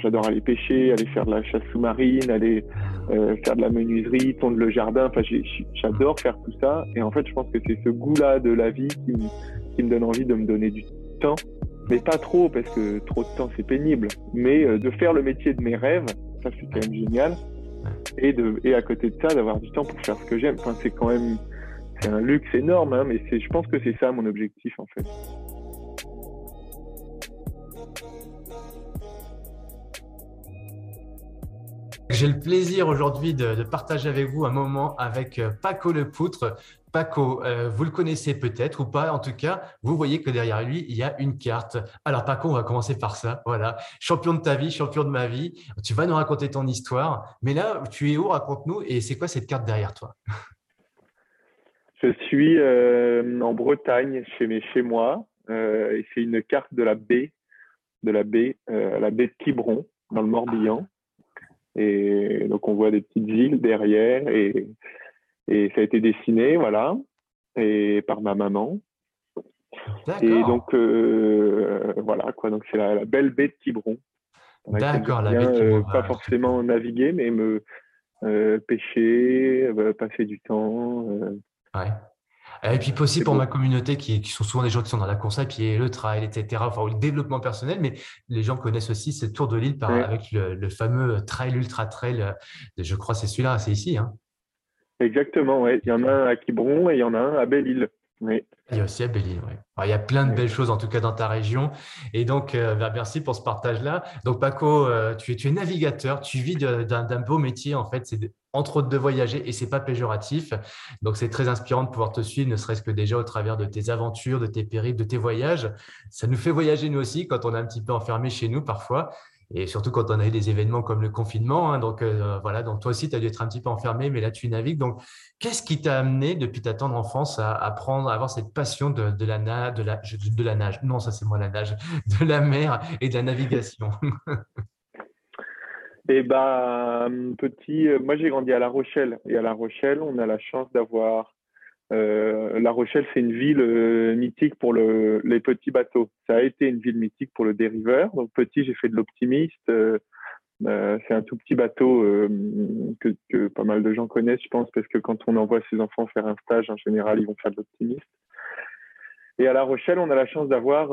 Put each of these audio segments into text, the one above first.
j'adore, aller pêcher, aller faire de la chasse sous-marine, aller euh, faire de la menuiserie, tondre le jardin. Enfin, j'adore faire tout ça. Et en fait, je pense que c'est ce goût-là de la vie qui, me donne envie de me donner du temps, mais pas trop parce que trop de temps c'est pénible. Mais euh, de faire le métier de mes rêves, ça c'est quand même génial. Et de et à côté de ça, d'avoir du temps pour faire ce que j'aime. Enfin, c'est quand même c'est un luxe énorme, hein, mais je pense que c'est ça mon objectif en fait. J'ai le plaisir aujourd'hui de, partager avec vous un moment avec euh, Paco Le Poutre. Paco, euh, vous le connaissez peut-être ou pas. En tout cas, vous voyez que derrière lui, il y a une carte. Alors, Paco, on va commencer par ça. Voilà. Champion de ta vie, champion de ma vie. Tu vas nous raconter ton histoire. Mais là, tu es où? Raconte-nous. Et c'est quoi cette carte derrière toi? Je suis euh, en Bretagne, chez, moi. c'est une carte de la baie, de la baie, la baie de Quiberon, dans le Morbihan. Et donc, on voit des petites îles derrière. Et, et ça a été dessiné, voilà, et par ma maman. Et donc, euh, voilà, quoi. Donc, c'est la, belle baie de Quiberon. D'accord, la baie de Quiberon. pas forcément naviguer, mais me euh, pêcher, euh, passer du temps. Ouais. Et puis aussi pour ma communauté qui, sont souvent des gens qui sont dans la course à pied, le trail, etc., enfin, ou le développement personnel, mais les gens connaissent aussi ce tour de l'île avec le, fameux trail ultra trail. Euh, je crois c'est celui-là, c'est ici. Hein. Exactement, ouais. il y en a un à Quiberon et il y en a un à Belle-Île. Oui. Il y a aussi à Belle-Île, oui. il y a plein de belles choses, en tout cas, dans ta région. Et donc, euh, bah, merci pour ce partage-là. Donc, Paco, euh, tu, es, tu es navigateur, tu vis d'un beau métier, en fait, c'est entre autres de voyager, et c'est pas péjoratif. Donc, c'est très inspirant de pouvoir te suivre, ne serait-ce que déjà au travers de tes aventures, de tes périples, de tes voyages. Ça nous fait voyager, nous aussi, quand on est un petit peu enfermé chez nous, parfois et surtout quand on a eu des événements comme le confinement. Hein, donc euh, voilà, donc toi aussi, tu as dû être un petit peu enfermé, mais là, tu navigues. Donc, qu'est-ce qui t'a amené depuis ta tendre enfance à apprendre, à avoir cette passion de, la, nage, de, la, de la nage? Non, ça c'est moi la nage, de la mer et de la navigation Eh ben, petit, euh, moi j'ai grandi à La Rochelle. Et à La Rochelle, on a la chance d'avoir euh, la Rochelle, c'est une ville euh, mythique pour le, les petits bateaux. Ça a été une ville mythique pour le dériveur. Donc petit, j'ai fait de l'optimiste. Euh, c'est un tout petit bateau que, pas mal de gens connaissent, je pense, parce que quand on envoie ses enfants faire un stage, en général, ils vont faire de l'optimiste. Et à La Rochelle, on a la chance d'avoir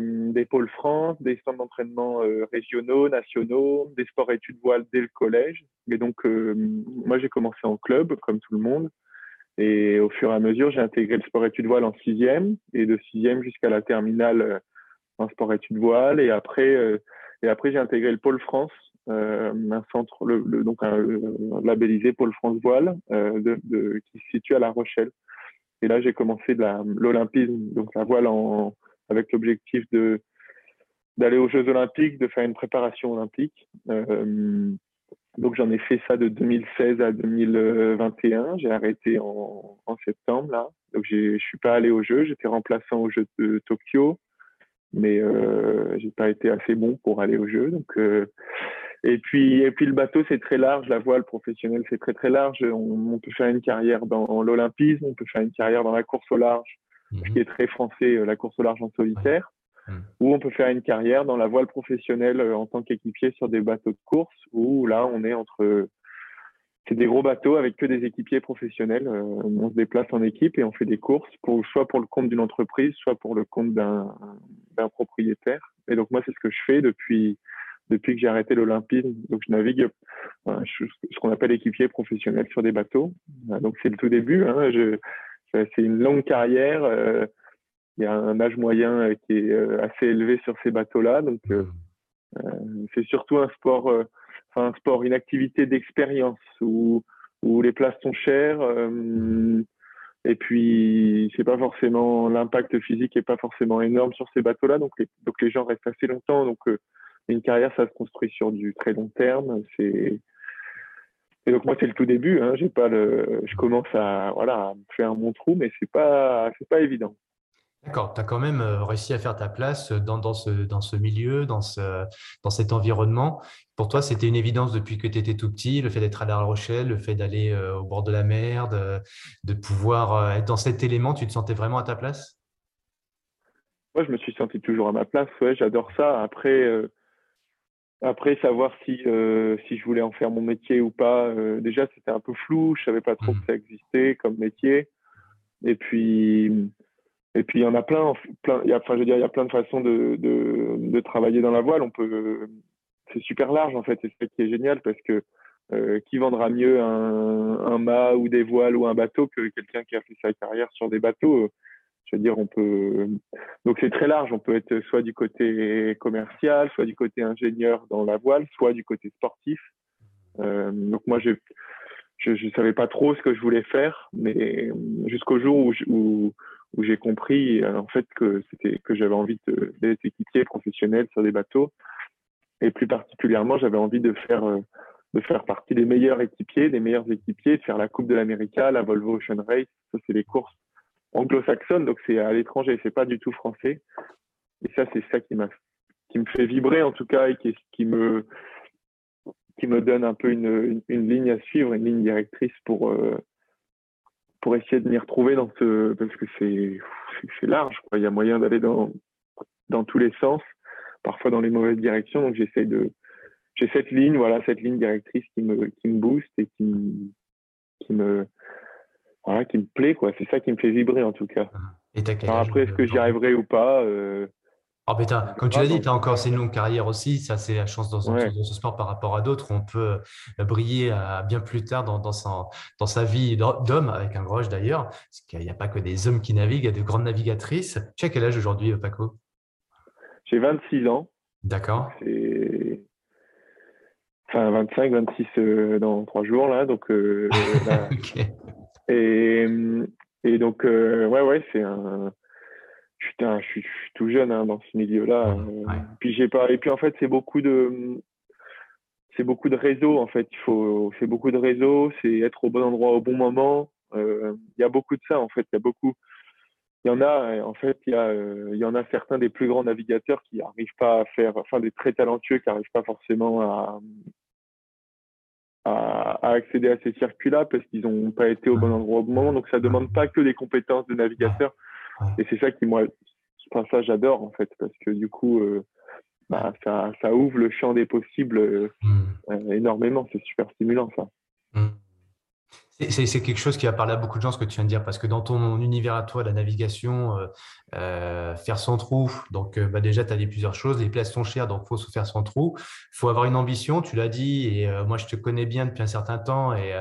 des pôles France, des centres d'entraînement régionaux, nationaux, des sports études voile dès le collège. Et donc, moi, j'ai commencé en club, comme tout le monde. Et au fur et à mesure, j'ai intégré le sport-études voile en sixième et de sixième jusqu'à la terminale euh, en sport-études voile. Et après, euh, et après j'ai intégré le Pôle France, euh, un centre, le, donc un, labellisé Pôle France voile, de, de, qui se situe à La Rochelle. Et là, j'ai commencé de l'olympisme, donc la voile en, avec l'objectif de d'aller aux Jeux Olympiques, de faire une préparation olympique. Euh, donc j'en ai fait ça de 2016 à 2021. J'ai arrêté en, en, septembre là. Donc je suis pas allé au jeu. J'étais remplaçant au jeu de Tokyo, mais euh, j'ai pas été assez bon pour aller au jeu. Donc euh, et puis et puis le bateau c'est très large. La voile professionnelle c'est très très large. On, on, peut faire une carrière dans l'olympisme, on peut faire une carrière dans la course au large, ce qui mhm. est très français, euh, la course au large en solitaire. Mm. Ou on peut faire une carrière dans la voile professionnelle euh, en tant qu'équipier sur des bateaux de course, où là, on est entre. C'est des gros bateaux avec que des équipiers professionnels. Euh, on se déplace en équipe et on fait des courses, pour, soit pour le compte d'une entreprise, soit pour le compte d'un propriétaire. Et donc, moi, c'est ce que je fais depuis, depuis que j'ai arrêté l'olympisme. Donc, je navigue ce qu'on appelle équipier professionnel sur des bateaux. Donc, c'est le tout début. Hein. c'est une longue carrière. Euh, il y a un âge moyen euh, qui est euh, assez élevé sur ces bateaux-là. Donc, euh, mmh. c'est surtout un sport, enfin un sport, une activité d'expérience où, où les places sont chères. et puis, c'est pas forcément l'impact physique est pas forcément énorme sur ces bateaux-là. Donc, les, donc les gens restent assez longtemps. Donc, une carrière, ça se construit sur du très long terme. C'est et donc moi c'est le tout début. Hein. J'ai pas le, je commence à voilà à faire mon trou, mais c'est pas c'est pas évident. D'accord, tu as quand même euh, réussi à faire ta place dans, dans, ce, dans ce milieu, dans, ce, dans cet environnement. Pour toi, c'était une évidence depuis que tu étais tout petit, le fait d'être à La Rochelle, le fait d'aller euh, au bord de la mer, de, pouvoir euh, être dans cet élément, tu te sentais vraiment à ta place? Moi, je me suis senti toujours à ma place, ouais, j'adore ça. Après, après, savoir si, euh, si je voulais en faire mon métier ou pas, euh, déjà, c'était un peu flou. Je savais pas trop que mmh. ça existait comme métier. Et puis, et puis il y en a plein. plein enfin, je veux dire, il y a plein de façons de, de, travailler dans la voile. On peut, c'est super large en fait. C'est ce qui est génial parce que euh, qui vendra mieux un, un mât ou des voiles ou un bateau que quelqu'un qui a fait sa carrière sur des bateaux je veux dire, on peut. Donc c'est très large. On peut être soit du côté commercial, soit du côté ingénieur dans la voile, soit du côté sportif. Euh, donc moi, je je savais pas trop ce que je voulais faire, mais jusqu'au jour où, où, où j'ai compris euh, en fait que c'était que j'avais envie d'être équipier professionnel sur des bateaux, et plus particulièrement, j'avais envie de faire euh, de faire partie des meilleurs équipiers, des meilleurs équipiers, de faire la Coupe de l'Amérique, la Volvo Ocean Race. Ça, c'est les courses anglo-saxonne, donc c'est à l'étranger, c'est pas du tout français. Et ça, c'est ça qui m'a, qui me fait vibrer en tout cas et qui, qui me, qui me donne un peu une, une, ligne à suivre, une ligne directrice pour, euh, pour essayer de m'y retrouver dans ce, parce que c'est, c'est large, quoi. Il y a moyen d'aller dans, dans tous les sens, parfois dans les mauvaises directions. Donc j'essaie de, j'ai cette ligne, voilà, cette ligne directrice qui me, qui me booste et qui, qui me, qui me plaît, quoi. C'est ça qui me fait vibrer, en tout cas. Et après, est-ce que j'y arriverai ou pas euh... oh, Comme tu l'as dit, tu as encore c'est une longue carrière aussi. Ça, c'est la chance dans, ce sport par rapport à d'autres. On peut euh, briller à bien plus tard dans, dans, sa, dans sa vie d'homme, avec un groche d'ailleurs. Parce qu'il n'y a pas que des hommes qui naviguent, il y a de grandes navigatrices. Tu as quel âge aujourd'hui, euh, Paco? J'ai 26 ans. D'accord. Enfin, 25, 26 euh, dans trois jours, là. Donc, là, Et, et donc, euh, ouais, ouais, c'est un. Putain, je suis, je suis tout jeune hein, dans ce milieu-là. Euh, puis j'ai pas. Et puis en fait, c'est beaucoup de. C'est beaucoup de réseaux en fait. Il faut. C'est beaucoup de réseaux. C'est être au bon endroit au bon moment. Euh, il y a beaucoup de ça en fait. Il y a beaucoup. Il y en a. En fait, il y a. Il y en a certains des plus grands navigateurs qui n'arrivent pas à faire. Enfin, des très talentueux qui n'arrivent pas forcément à à, accéder à ces circuits-là parce qu'ils n'ont pas été au bon endroit au bon moment. Donc ça demande pas que des compétences de navigateur. Et c'est ça qui moi, enfin, ça j'adore en fait parce que du coup, euh, bah, ça, ça, ouvre le champ des possibles euh, hmm. énormément. C'est super stimulant ça. Hmm. C'est quelque chose qui a parlé à beaucoup de gens, ce que tu viens de dire, parce que dans ton univers à toi, la navigation, euh, euh, faire son trou, donc euh, bah déjà, tu as dit plusieurs choses, les places sont chères, donc il faut se faire son trou. Il faut avoir une ambition, tu l'as dit, et moi, je te connais bien depuis un certain temps, et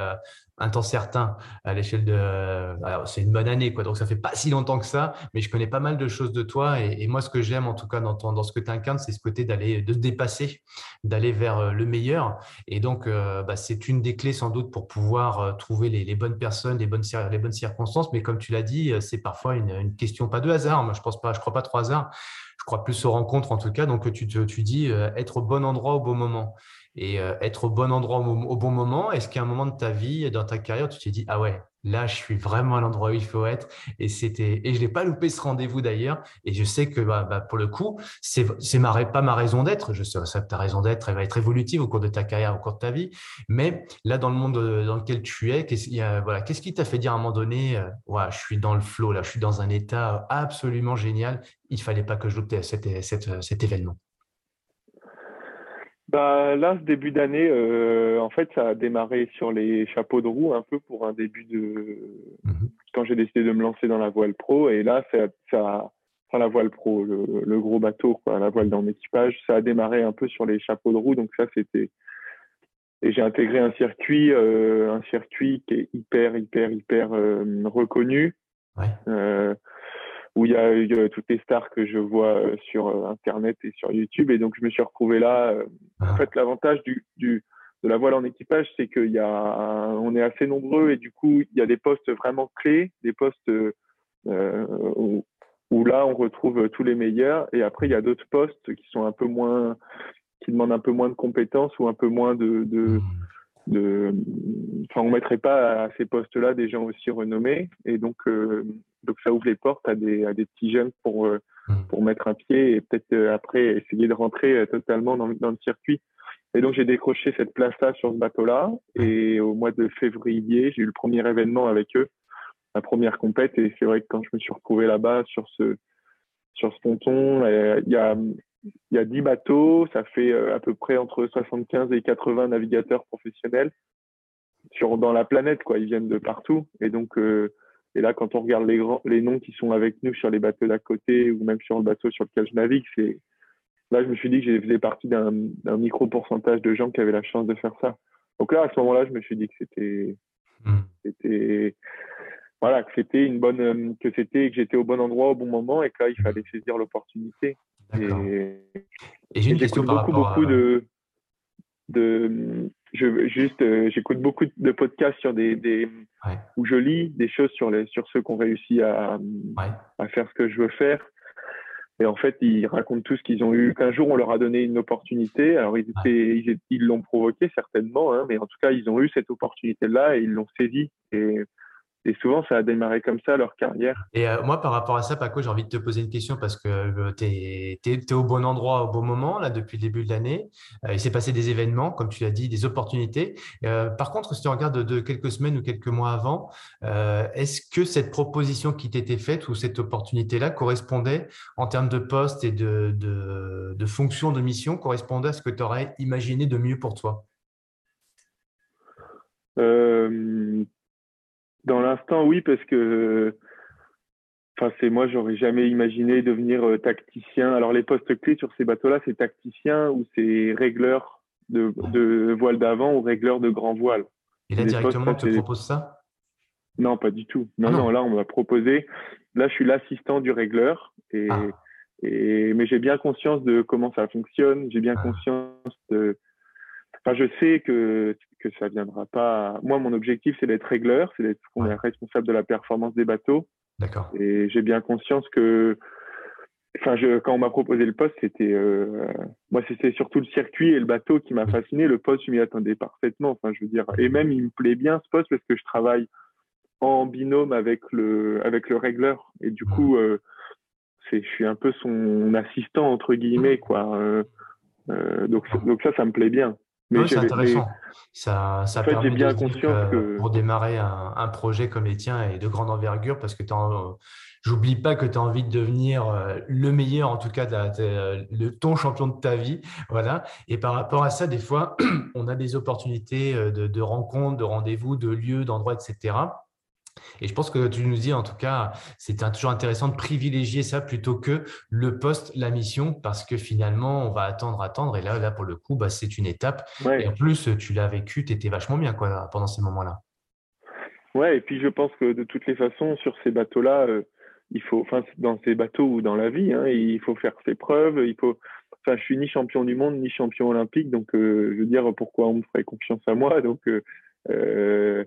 un temps certain à l'échelle de. c'est une bonne année, quoi. Donc ça fait pas si longtemps que ça, mais je connais pas mal de choses de toi. Et, moi, ce que j'aime, en tout cas, dans, ce que tu incarnes, c'est ce côté d'aller, de se dépasser, d'aller vers euh, le meilleur. Et donc, euh, bah, c'est une des clés sans doute pour pouvoir euh, trouver les, bonnes personnes, les bonnes, les bonnes circonstances. Mais comme tu l'as dit, c'est parfois une, question pas de hasard. Moi, je pense pas, je crois pas trop hasard. Je crois plus aux rencontres en tout cas. Donc, tu, tu dis être au bon endroit au bon moment et euh, être au bon endroit au, bon moment Est-ce qu'à un moment de ta vie, dans ta carrière, tu t'es dit ah ouais, là je suis vraiment à l'endroit où il faut être et c'était et je l'ai pas loupé ce rendez-vous d'ailleurs et je sais que bah, bah, pour le coup c'est c'est pas ma raison d'être. Je sais que ta raison d'être elle va être évolutive au cours de ta carrière, au cours de ta vie, mais là dans le monde euh, dans lequel tu es, qu'est-ce voilà, qui t'a fait dire à un moment donné euh, ouais, je suis dans le flow là, je suis dans un état absolument génial. Il fallait pas que je loupe cet événement. Bah, là, ce début d'année, euh, en fait, ça a démarré sur les chapeaux de roue un peu pour un début de. Mhm. Quand j'ai décidé de me lancer dans la voile pro, et là, ça, ça enfin, la voile pro, le, gros bateau, quoi, la voile dans l'équipage, ça a démarré un peu sur les chapeaux de roue, donc ça, c'était. Et j'ai intégré un circuit, euh, un circuit qui est hyper, hyper, hyper euh, reconnu. Ouais où il y a, toutes les stars que je vois euh, sur euh, Internet et sur YouTube. Et donc, je me suis retrouvé là. Euh, en ah. fait, l'avantage du, du, de la voile en équipage, c'est qu'il y a, on est assez nombreux et du coup, il y a des postes vraiment clés, des postes euh, où, où, là, on retrouve tous les meilleurs. Et après, il y a d'autres postes qui sont un peu moins, qui demandent un peu moins de compétences ou un peu moins de, de hmm. de enfin on mettrait pas à ces postes-là des gens aussi renommés et donc euh, donc ça ouvre les portes à des, à des petits jeunes pour, euh, mmh. pour mettre un pied et peut-être euh, après essayer de rentrer euh, totalement dans, dans le circuit. Et donc j'ai décroché cette place-là sur ce bateau-là. Et au mois de février, j'ai eu le premier événement avec eux, la première compète. Et c'est vrai que quand je me suis retrouvé là-bas sur ce sur ce ponton, il y a il y a 10 bateaux, ça fait à peu près entre 75 et 80 navigateurs professionnels sur, dans la planète, quoi. Ils viennent de partout. Et donc, et là, quand on regarde les, grands, les noms qui sont avec nous sur les bateaux d'à côté ou même sur le bateau sur lequel je navigue, c'est là, je me suis dit que je faisais partie d'un micro pourcentage de gens qui avaient la chance de faire ça. Donc là, à ce moment-là, je me suis dit que c'était, hmm. c'était, voilà, que c'était une bonne, que c'était, que j'étais au bon endroit au bon moment et que là, il fallait saisir l'opportunité. Et, et j'ai une question par beaucoup, rapport beaucoup de, de, je juste, euh, j'écoute beaucoup de podcasts sur des, des où je lis des choses sur les, sur ceux qui ont réussi à, à faire ce que je veux faire. Et en fait, ils racontent tous qu'ils ont eu qu'un jour on leur a donné une opportunité. Alors ils étaient, ils l'ont provoqué certainement, hein, mais en tout cas ils ont eu cette opportunité-là et ils l'ont saisie. Et et souvent, ça a démarré comme ça leur carrière. Et euh, moi, par rapport à ça, Paco, j'ai envie de te poser une question parce que euh, tu es, au bon endroit au bon moment, là, depuis le début de l'année. Euh, il s'est passé des événements, comme tu l'as dit, des opportunités. par contre, si tu regardes de, quelques semaines ou quelques mois avant, est-ce que cette proposition qui t'était faite ou cette opportunité-là correspondait en termes de poste et de, de, de fonction, de mission, correspondait à ce que tu aurais imaginé de mieux pour toi? Dans l'instant, oui, parce que enfin, c'est moi, j'aurais jamais imaginé devenir euh, tacticien. Alors, les postes clés sur ces bateaux-là, c'est tacticien ou c'est régleur de, de voile d'avant ou régleur de grand voile. Et là, directement, on te propose ça? Non, pas du tout. Non, ah non, là, on m'a proposé. Là, je suis l'assistant du régleur. Et, ah. et, mais j'ai bien conscience de comment ça fonctionne. J'ai bien ah. conscience de, Enfin, je sais que, que ça viendra pas. Moi, mon objectif, c'est d'être régleur, c'est d'être responsable de la performance des bateaux. D'accord. Et j'ai bien conscience que, enfin, je, quand on m'a proposé le poste, c'était, euh, moi, c'était surtout le circuit et le bateau qui m'a fasciné. Le poste, je m'y attendais parfaitement. Enfin, je veux dire, et même, il me plaît bien ce poste parce que je travaille en binôme avec le, avec le régleur. Et du coup, euh, c'est, je suis un peu son assistant entre guillemets, quoi. Euh donc, donc ça, ça me plaît bien c'est intéressant. Ça, ça permet bien de, pour démarrer un, projet comme les tiens et de grande envergure parce que j'oublie pas que tu as envie de devenir euh, le meilleur, en tout cas, de, le, ton champion de ta vie. Voilà. Et par rapport à ça, des fois, on a des opportunités euh, de, de rencontres, de rendez-vous, de lieux, d'endroits, etc. Et je pense que tu nous dis, en tout cas, c'est toujours intéressant de privilégier ça plutôt que le poste, la mission, parce que finalement, on va attendre, attendre. Et là, là pour le coup, bah, c'est une étape. Et en plus, tu l'as vécu, tu étais vachement bien quoi, pendant ces moments-là. Ouais, et puis je pense que de toutes les façons, sur ces bateaux-là, euh, il faut, enfin, dans ces bateaux ou dans la vie, hein, il faut faire ses preuves. Il faut, enfin, je suis ni champion du monde ni champion olympique, donc euh, je veux dire pourquoi on me ferait confiance à moi? Donc, euh,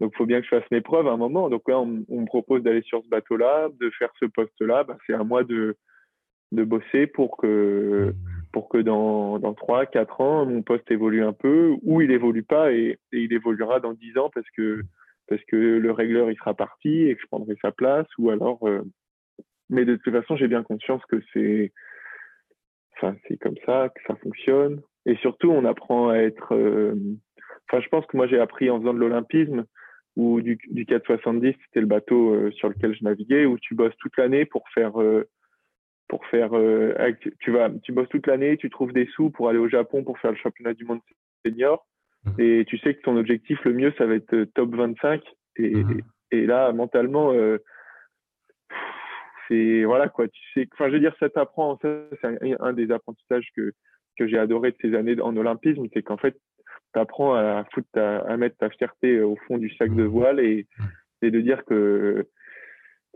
donc, il faut bien que je fasse mes preuves à un moment. Donc là, on, me propose d'aller sur ce bateau-là, de faire ce poste-là. Bah, c'est à moi de, de bosser pour que, pour que dans, dans 3, 4 ans, mon poste évolue un peu, ou il évolue pas et, il évoluera dans 10 ans parce que, parce que le régleur, il sera parti et que je prendrai sa place, ou alors, euh, mais de toute façon, j'ai bien conscience que c'est, enfin, c'est comme ça, que ça fonctionne. Et surtout, on apprend à être, euh, enfin, je pense que moi, j'ai appris en faisant de l'olympisme, ou du, du 470, c'était le bateau euh, sur lequel je naviguais, où tu bosses toute l'année pour faire, euh, pour faire, euh, tu vas, tu bosses toute l'année, tu trouves des sous pour aller au Japon pour faire le championnat du monde senior, mmh. et tu sais que ton objectif le mieux, ça va être top 25, et, mmh. et, là mentalement, c'est voilà quoi, tu sais, enfin je veux dire, ça t'apprend, ça c'est un, un, des apprentissages que que j'ai adoré de ces années en olympisme, c'est qu'en fait apprends à, foutre à mettre ta fierté au fond du sac de mmh. voile et, et de dire que,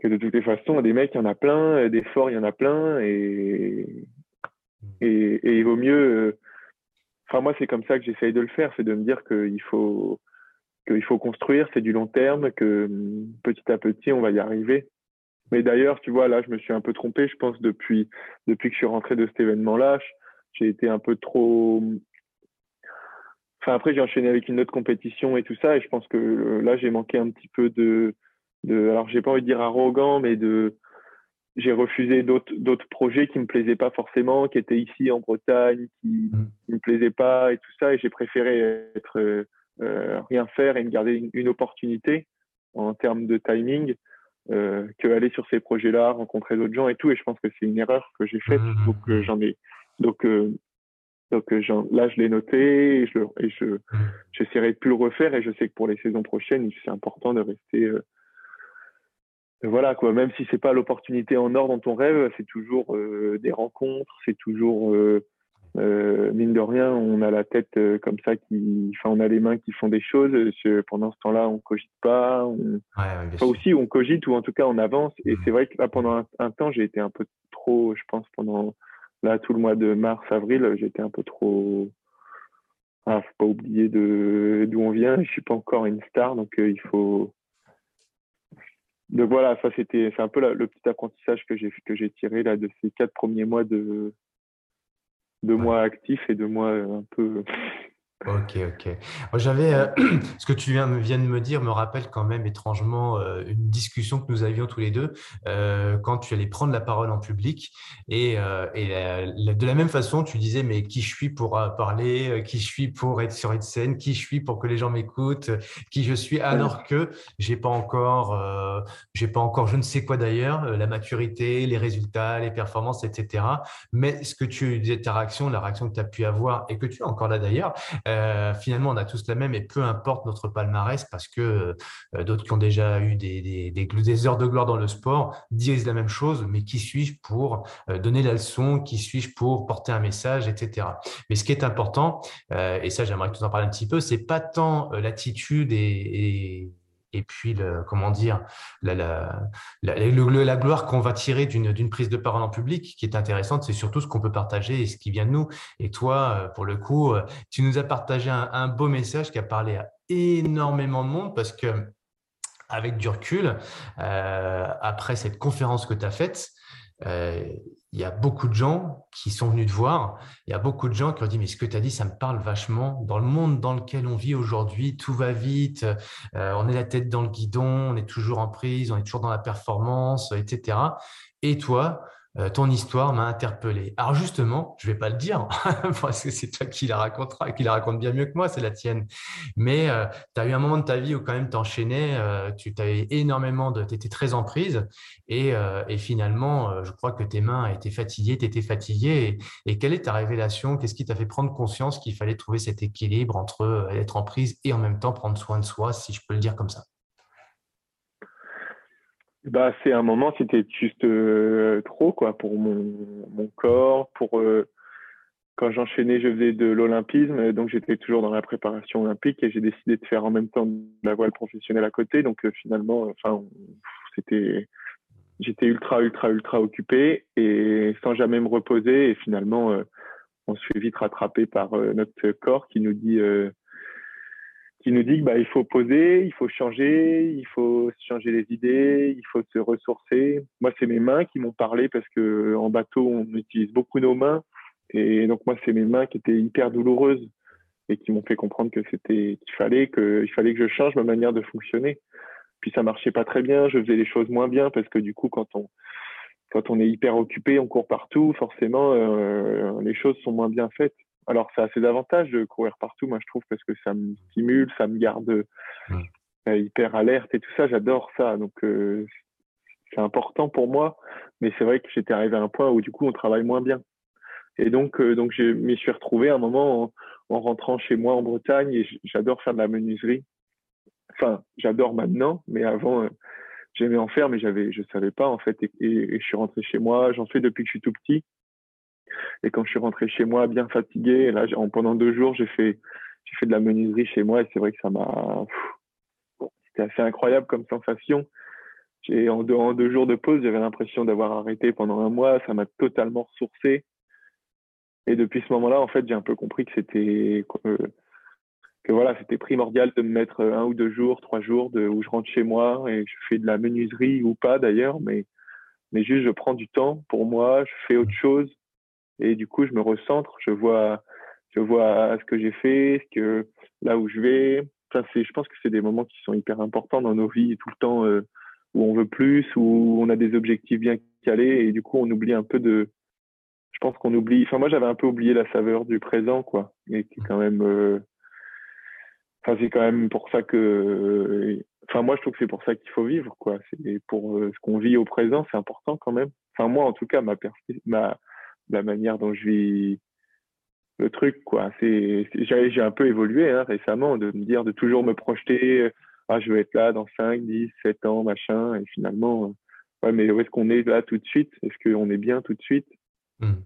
que de toutes les façons, des mecs, il y en a plein, des forts, il y en a plein, et, mmh. et, et il vaut mieux. Enfin, moi, c'est comme ça que j'essaye de le faire, c'est de me dire qu'il faut, qu'il faut construire, c'est du long terme, que petit à petit, on va y arriver. Mais d'ailleurs, tu vois, là, je me suis un peu trompé, je pense, depuis, depuis que je suis rentré de cet événement-là. J'ai été un peu trop Enfin, après, j'ai enchaîné avec une autre compétition et tout ça, et je pense que euh, là, j'ai manqué un petit peu de, de alors j'ai pas envie de dire arrogant, mais de, j'ai refusé d'autres d'autres projets qui me plaisaient pas forcément, qui étaient ici en Bretagne, qui, mmh. me plaisaient pas et tout ça, et j'ai préféré être euh, euh, rien faire et me garder une, opportunité en termes de timing euh, que aller sur ces projets-là, rencontrer d'autres gens et tout. Et je pense que c'est une erreur que j'ai faite. Mmh. Donc j'en ai Donc, donc là, je l'ai noté et je, et je, mmh. j'essaierai de plus le refaire. Et je sais que pour les saisons prochaines, c'est important de rester voilà quoi, même si c'est pas l'opportunité en or dont on rêve, c'est toujours euh, des rencontres, c'est toujours euh, euh, mine de rien, on a la tête comme ça qui, enfin on a les mains qui font des choses. pendant ce temps-là, on cogite pas, on... enfin aussi on cogite ou en tout cas on avance. Et c'est vrai que là pendant un, temps, j'ai été un peu trop, je pense pendant là tout le mois de mars, avril, j'étais un peu trop. Ah, faut pas oublier de d'où on vient. Je suis pas encore une star, donc il faut donc voilà, ça c'était c'est un peu le petit apprentissage que j'ai que j'ai tiré là de ces quatre premiers mois de de mois actifs et de mois euh, un peu Ok, ok. J'avais, euh, ce que tu viens, viens, de me dire me rappelle quand même étrangement euh, une discussion que nous avions tous les deux euh, quand tu allais prendre la parole en public. Et, de la même façon, tu disais, mais qui je suis pour parler, qui je suis pour être sur une scène, qui je suis pour que les gens m'écoutent, qui je suis, alors que j'ai pas encore, j'ai pas encore, je ne sais quoi d'ailleurs, la maturité, les résultats, les performances, etc. Mais ce que tu disais, ta réaction, la réaction que tu as pu avoir et que tu as encore là d'ailleurs, euh, finalement, on a tous la même et peu importe notre palmarès parce que euh, d'autres qui ont déjà eu des, heures de gloire dans le sport disent la même chose, mais qui suis-je pour euh, donner la leçon, qui suis-je pour porter un message, etc. Mais ce qui est important, et ça j'aimerais que tu en parles un petit peu, c'est pas tant l'attitude et puis le, comment dire la, la, la, gloire qu'on va tirer d'une prise de parole en public qui est intéressante, c'est surtout ce qu'on peut partager et ce qui vient de nous. Et toi, euh, pour le coup, euh, tu nous as partagé un, beau message qui a parlé à énormément de monde parce que avec du recul, euh, après cette conférence que tu as faite, il y a beaucoup de gens qui sont venus te voir. Il y a beaucoup de gens qui ont dit, mais ce que tu as dit, ça me parle vachement. Dans le monde dans lequel on vit aujourd'hui, tout va vite, euh, on est la tête dans le guidon, on est toujours en prise, on est toujours dans la performance, etc. Et toi, euh, ton histoire m'a interpellé. Alors justement, je vais pas le dire parce que c'est toi qui la racontera, qui la raconte bien mieux que moi, c'est la tienne. Mais euh, tu as eu un moment de ta vie où quand même t'enchaînais, euh, tu t'avais énormément de, étais très en prise et, et finalement, je crois que tes mains étaient fatiguées, tu étais fatigué. Et, quelle est ta révélation? Qu'est-ce qui t'a fait prendre conscience qu'il fallait trouver cet équilibre entre être en prise et en même temps prendre soin de soi, si je peux le dire comme ça? Bah, c'est un moment, c'était juste euh, trop, quoi, pour mon, mon corps, pour euh, quand j'enchaînais, je faisais de l'olympisme, donc j'étais toujours dans la préparation olympique et j'ai décidé de faire en même temps de la voile professionnelle à côté. Donc euh, finalement, enfin, c'était, j'étais ultra, ultra, ultra occupé et sans jamais me reposer. Et finalement, on se fait vite rattraper par notre corps qui nous dit qui nous dit qu'il bah, faut poser, il faut changer, il faut changer les idées, il faut se ressourcer. Moi, c'est mes mains qui m'ont parlé parce que en bateau, on utilise beaucoup nos mains. Et donc, moi, c'est mes mains qui étaient hyper douloureuses et qui m'ont fait comprendre que c'était, qu'il fallait que, fallait que je change ma manière de fonctionner. Puis ça marchait pas très bien, je faisais les choses moins bien parce que du coup, quand on, quand on est hyper occupé, on court partout, forcément, euh, les choses sont moins bien faites. Alors, ça a ses avantages de courir partout, moi, je trouve, parce que ça me stimule, ça me garde euh, hyper alerte et tout ça. J'adore ça. Donc, euh, c'est important pour moi. Mais c'est vrai que j'étais arrivé à un point où, du coup, on travaille moins bien. Et donc, euh, donc je m'y suis retrouvé à un moment en, rentrant chez moi en Bretagne et j'adore faire de la menuiserie. Enfin, j'adore maintenant, mais avant, j'aimais en faire, mais j'avais, je savais pas, en fait. et je suis rentré chez moi. J'en fais depuis que je suis tout petit. Et quand je suis rentré chez moi bien fatigué, là, en, pendant deux jours, j'ai fait, j'ai fait de la menuiserie chez moi et c'est vrai que ça m'a, c'était assez incroyable comme sensation. En deux, en deux jours de pause, j'avais l'impression d'avoir arrêté pendant un mois. Ça m'a totalement ressourcé. Et depuis ce moment-là, en fait, j'ai un peu compris que c'était, que voilà, c'était primordial de me mettre un ou deux jours, trois jours où je rentre chez moi et je fais de la menuiserie ou pas d'ailleurs, mais, mais juste je prends du temps pour moi, je fais autre chose et du coup je me recentre, je vois je vois ce que j'ai fait, ce que là où je vais. Enfin, je pense que c'est des moments qui sont hyper importants dans nos vies tout le temps euh, où on veut plus, où on a des objectifs bien calés et du coup on oublie un peu de. Je pense qu'on oublie. Enfin moi j'avais un peu oublié la saveur du présent quoi, et qui quand même. Euh, enfin c'est quand même pour ça que. Enfin moi je trouve que c'est pour ça qu'il faut vivre quoi. C'est pour euh, ce qu'on vit au présent c'est important quand même. Enfin moi en tout cas ma ma la manière dont je vis le truc, quoi. C'est, j'ai un peu évolué hein, récemment de me dire de toujours me projeter. Ah, je veux être là dans 5, 10, 7 ans, machin. Et finalement, ouais, mais où est-ce qu'on est là tout de suite? Est-ce qu'on est bien tout de suite? Hmm.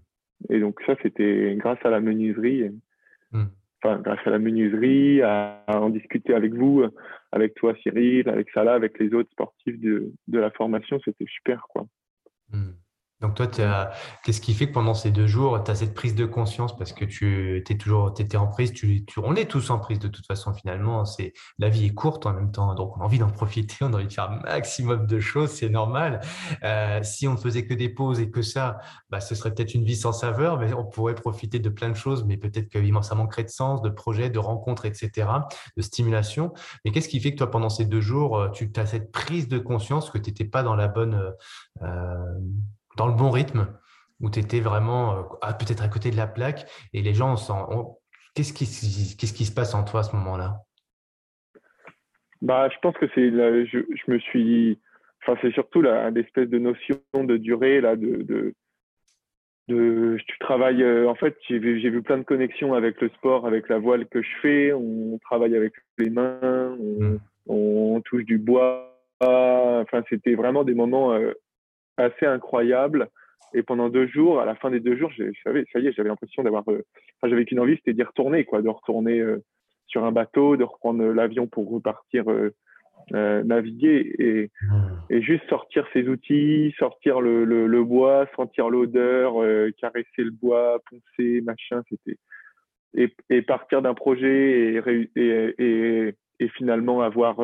Et donc ça, c'était grâce à la menuiserie. Hmm. Enfin, grâce à la menuiserie, à, en discuter avec vous, avec toi Cyril, avec Salah, avec les autres sportifs de, de la formation, c'était super, quoi. Hmm. Donc toi, qu'est-ce qui fait que pendant ces deux jours, tu as cette prise de conscience? Parce que tu étais toujours étais en prise, tu, on est tous en prise de toute façon finalement, c'est la vie est courte en même temps, donc on a envie d'en profiter, on a envie de faire un maximum de choses, c'est normal. Euh, si on ne faisait que des pauses et que ça, bah, ce serait peut-être une vie sans saveur, mais on pourrait profiter de plein de choses, mais peut-être que ça manquerait de sens, de projets, de rencontres, etc., de stimulation. Mais qu'est-ce qui fait que toi, pendant ces deux jours, euh, tu as cette prise de conscience que tu n'étais pas dans la bonne... Euh, dans le bon rythme, où tu étais vraiment euh, peut-être à côté de la plaque et les gens, qu'est-ce qui, qu'est-ce qui se passe en toi à ce moment-là? Bah, Je pense que c'est, je, je, me suis, enfin, c'est surtout l'espèce de notion de durée, là, de, de, de tu travailles, euh, en fait, j'ai vu, j'ai vu plein de connexions avec le sport, avec la voile que je fais, on travaille avec les mains, on, mmh. touche du bois, enfin, c'était vraiment des moments euh, assez incroyable. Et pendant deux jours, à la fin des deux jours, je savais, ça y est, j'avais l'impression d'avoir. Euh, enfin, j'avais qu'une envie, c'était d'y retourner, quoi, de retourner euh, sur un bateau, de reprendre l'avion pour repartir euh, naviguer et, hmm. et, juste sortir ses outils, sortir le, le, bois, sentir l'odeur, caresser le bois, poncer, machin. C'était et, et, partir d'un projet et, et, et, finalement avoir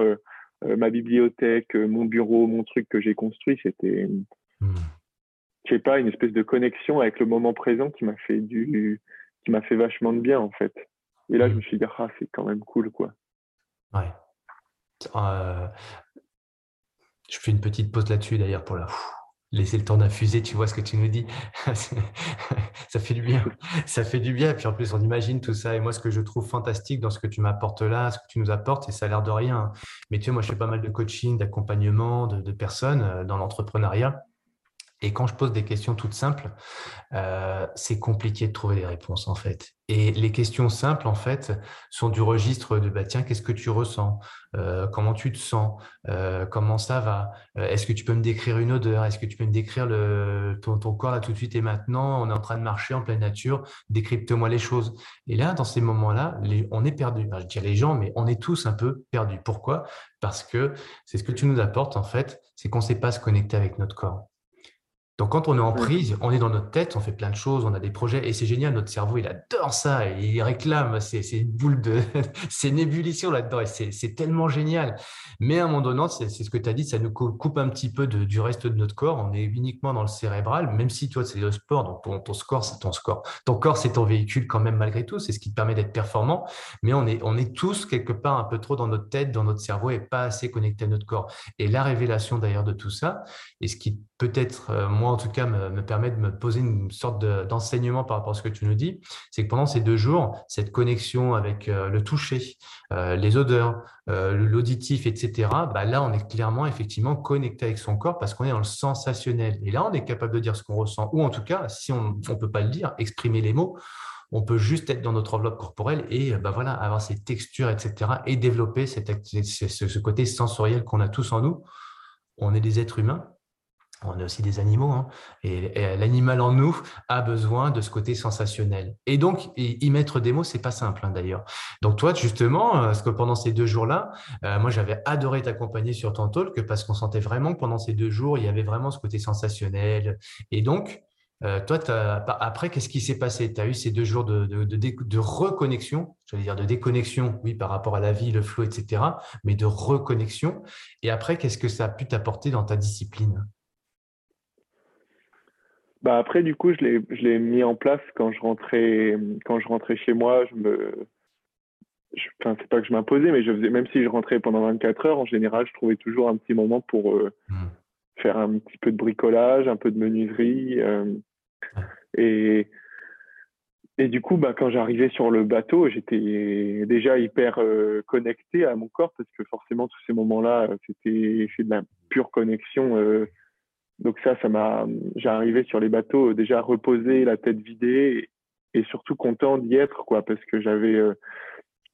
ma bibliothèque, mon bureau, mon truc que j'ai construit, c'était Hmm. Je sais pas, une espèce de connexion avec le moment présent qui m'a fait du, qui m'a fait vachement de bien en fait. Et là, je me suis dit, ah, c'est quand même cool, quoi. Ouais. Euh, je fais une petite pause là-dessus d'ailleurs pour la laisser le temps d'infuser, tu vois ce que tu nous dis. ça fait du bien. Ça fait du bien. Puis en plus, on imagine tout ça. Et moi, ce que je trouve fantastique dans ce que tu m'apportes là, ce que tu nous apportes, et ça a l'air de rien. Mais tu sais, moi, je fais pas mal de coaching, d'accompagnement de, personnes euh, dans l'entrepreneuriat. Et quand je pose des questions toutes simples, euh, c'est compliqué de trouver des réponses en fait. Et les questions simples en fait sont du registre de bah, tiens qu'est-ce que tu ressens, euh, comment tu te sens, euh, comment ça va, est-ce que tu peux me décrire une odeur, est-ce que tu peux me décrire le, ton, corps là tout de suite et maintenant, on est en train de marcher en pleine nature, décrypte-moi les choses. Et là dans ces moments-là, on est perdu. je dis les gens, mais on est tous un peu perdus. Pourquoi? Parce que c'est ce que tu nous apportes en fait, c'est qu'on ne sait pas se connecter avec notre corps. Donc, quand on est en prise, on est dans notre tête, on fait plein de choses, on a des projets et c'est génial. Notre cerveau, il adore ça et il réclame. C'est une boule de. c'est une ébullition là-dedans et c'est tellement génial. Mais à un moment donné, c'est ce que tu as dit, ça nous coupe un petit peu du reste de notre corps. On est uniquement dans le cérébral, même si toi, c'est le sport. Donc, ton, ton score, c'est ton score. Ton corps, c'est ton véhicule quand même, malgré tout. C'est ce qui te permet d'être performant. Mais on est, on est tous quelque part un peu trop dans notre tête, dans notre cerveau et pas assez connecté à notre corps. Et la révélation d'ailleurs de tout ça, et ce qui peut-être, euh, moi en tout cas, me, permet de me poser une sorte d'enseignement par rapport à ce que tu nous dis, c'est que pendant ces deux jours, cette connexion avec euh, le toucher, euh, les odeurs, l'auditif, etc., bah là, on est clairement, effectivement, connecté avec son corps parce qu'on est dans le sensationnel. Et là, on est capable de dire ce qu'on ressent, ou en tout cas, si on ne peut pas le dire, exprimer les mots, on peut juste être dans notre enveloppe corporelle et bah voilà, avoir ces textures, etc., et développer ce côté sensoriel qu'on a tous en nous. On est des êtres humains, on est aussi des animaux, hein. et, l'animal en nous a besoin de ce côté sensationnel. Et donc, y, mettre des mots, c'est pas simple hein, d'ailleurs. Donc toi, justement, euh, parce que pendant ces deux jours-là, euh, moi j'avais adoré t'accompagner sur ton talk parce qu'on sentait vraiment que pendant ces deux jours, il y avait vraiment ce côté sensationnel. Et donc, euh, toi, après, qu'est-ce qui s'est passé? Tu as eu ces deux jours de, de, de, reconnexion, j'allais dire de déconnexion, oui, par rapport à la vie, le flot, etc., mais de reconnexion. Et après, qu'est-ce que ça a pu t'apporter dans ta discipline? Bah après, du coup, je l'ai, je l'ai mis en place quand je rentrais, quand je rentrais chez moi. Je me, je, enfin, c'est pas que je m'imposais, mais je faisais, même si je rentrais pendant 24 heures, en général, je trouvais toujours un petit moment pour euh, mmh. faire un petit peu de bricolage, un peu de menuiserie. Euh, et, et du coup, bah, quand j'arrivais sur le bateau, j'étais déjà hyper euh, connecté à mon corps parce que forcément, tous ces moments-là, c'était, c'est de la pure connexion donc ça, ça m'a, j'ai arrivé sur les bateaux déjà reposé, la tête vidée et, surtout content d'y être, quoi, parce que j'avais,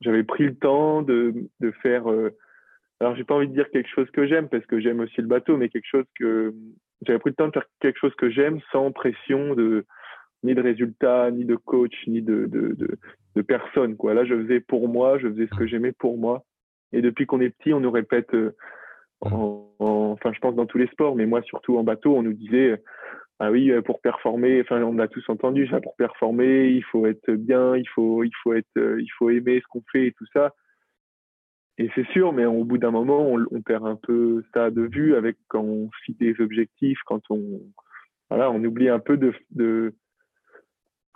j'avais pris le temps de, faire. alors j'ai pas envie de dire quelque chose que j'aime parce que j'aime aussi le bateau, mais quelque chose que j'avais pris le temps de faire quelque chose que j'aime sans pression de ni de résultats, ni de coach, ni de, personne. Quoi. Là, je faisais pour moi, je faisais ce que j'aimais pour moi. Et depuis qu'on est petit, on nous répète, euh, enfin, je pense dans tous les sports, mais moi surtout en bateau, on nous disait, ah oui, euh, pour performer, enfin, on a tous entendu ça, pour performer, il faut être bien, il faut, il faut être, euh, il faut aimer ce qu'on fait et tout ça. Et c'est sûr, mais au bout d'un moment, on, on, perd un peu ça de vue avec quand on fixe des objectifs, quand on, voilà, on oublie un peu de, de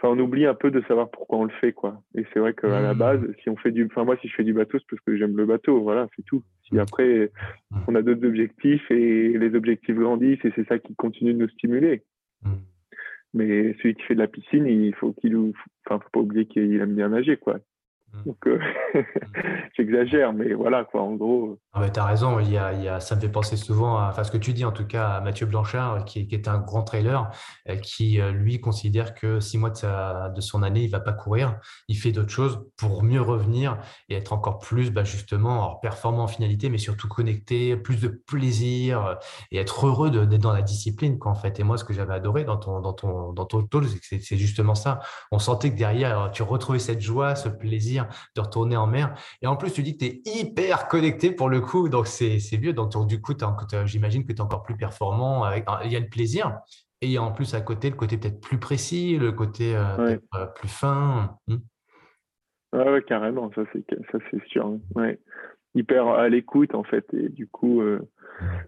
on oublie un peu de savoir pourquoi on le fait, quoi. Et c'est vrai qu'à la mmh. base, si on fait du, enfin, moi, si je fais du bateau, c'est parce que j'aime le bateau, voilà, c'est tout. Mmh. après, mmh. on a d'autres objectifs et les objectifs grandissent et c'est ça qui continue de nous stimuler. Mais celui qui fait de la piscine, il faut qu'il, enfin, faut pas oublier qu'il aime bien nager, quoi. Mmh. Donc, euh, j'exagère, mais voilà, quoi, en gros. Ah tu as raison, il y, a, il y a, ça me fait penser souvent à enfin, ce que tu dis, en tout cas, à Mathieu Blanchard, qui, qui est un grand trailer, euh, qui, euh, lui, considère que six mois de, sa, de son année, il ne va pas courir. Il fait d'autres choses pour mieux revenir et être encore plus, bah, justement, performant en finalité, mais surtout connecté, plus de plaisir et être heureux d'être dans la discipline, quoi, en fait. Et moi, ce que j'avais adoré dans ton, dans ton, dans ton talk, c'est justement ça. On sentait que derrière, tu retrouvais cette joie, ce plaisir de retourner en mer. Et en plus, tu dis que tu es hyper connecté pour le coup, donc c'est vieux. Donc, du coup, j'imagine que tu es encore plus performant. Avec, il y a le plaisir. Et en plus, à côté, le côté peut-être plus précis, le côté euh, euh, plus fin. Hmm. ouais, carrément, ça c'est sûr. Ouais. Hyper à l'écoute en fait. Et du coup, euh,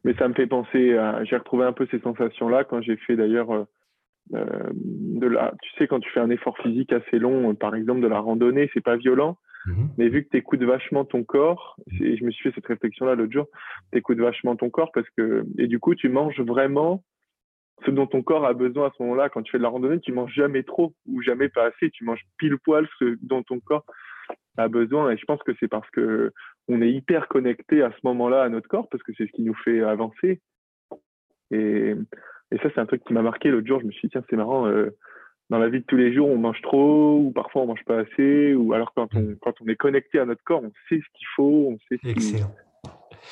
mais ça me fait penser à. J'ai retrouvé un peu ces sensations-là quand j'ai fait d'ailleurs euh, de la, tu sais, quand tu fais un effort physique assez long, par exemple de la randonnée, c'est pas violent, mhm. mais vu que tu écoutes vachement ton corps, et je me suis fait cette réflexion-là l'autre jour, tu écoutes vachement ton corps parce que, et du coup, tu manges vraiment ce dont ton corps a besoin à ce moment-là. Quand tu fais de la randonnée, tu manges jamais trop ou jamais pas assez, tu manges pile poil ce dont ton corps a besoin. Et je pense que c'est parce que on est hyper connecté à ce moment-là à notre corps parce que c'est ce qui nous fait avancer. Et et ça, c'est un truc qui m'a marqué. L'autre jour, je me suis dit, tiens, c'est marrant. Euh, dans la vie de tous les jours, on mange trop, ou parfois on mange pas assez, ou alors quand on, mm. quand on est connecté à notre corps, on sait ce qu'il faut, on sait ce Excellent.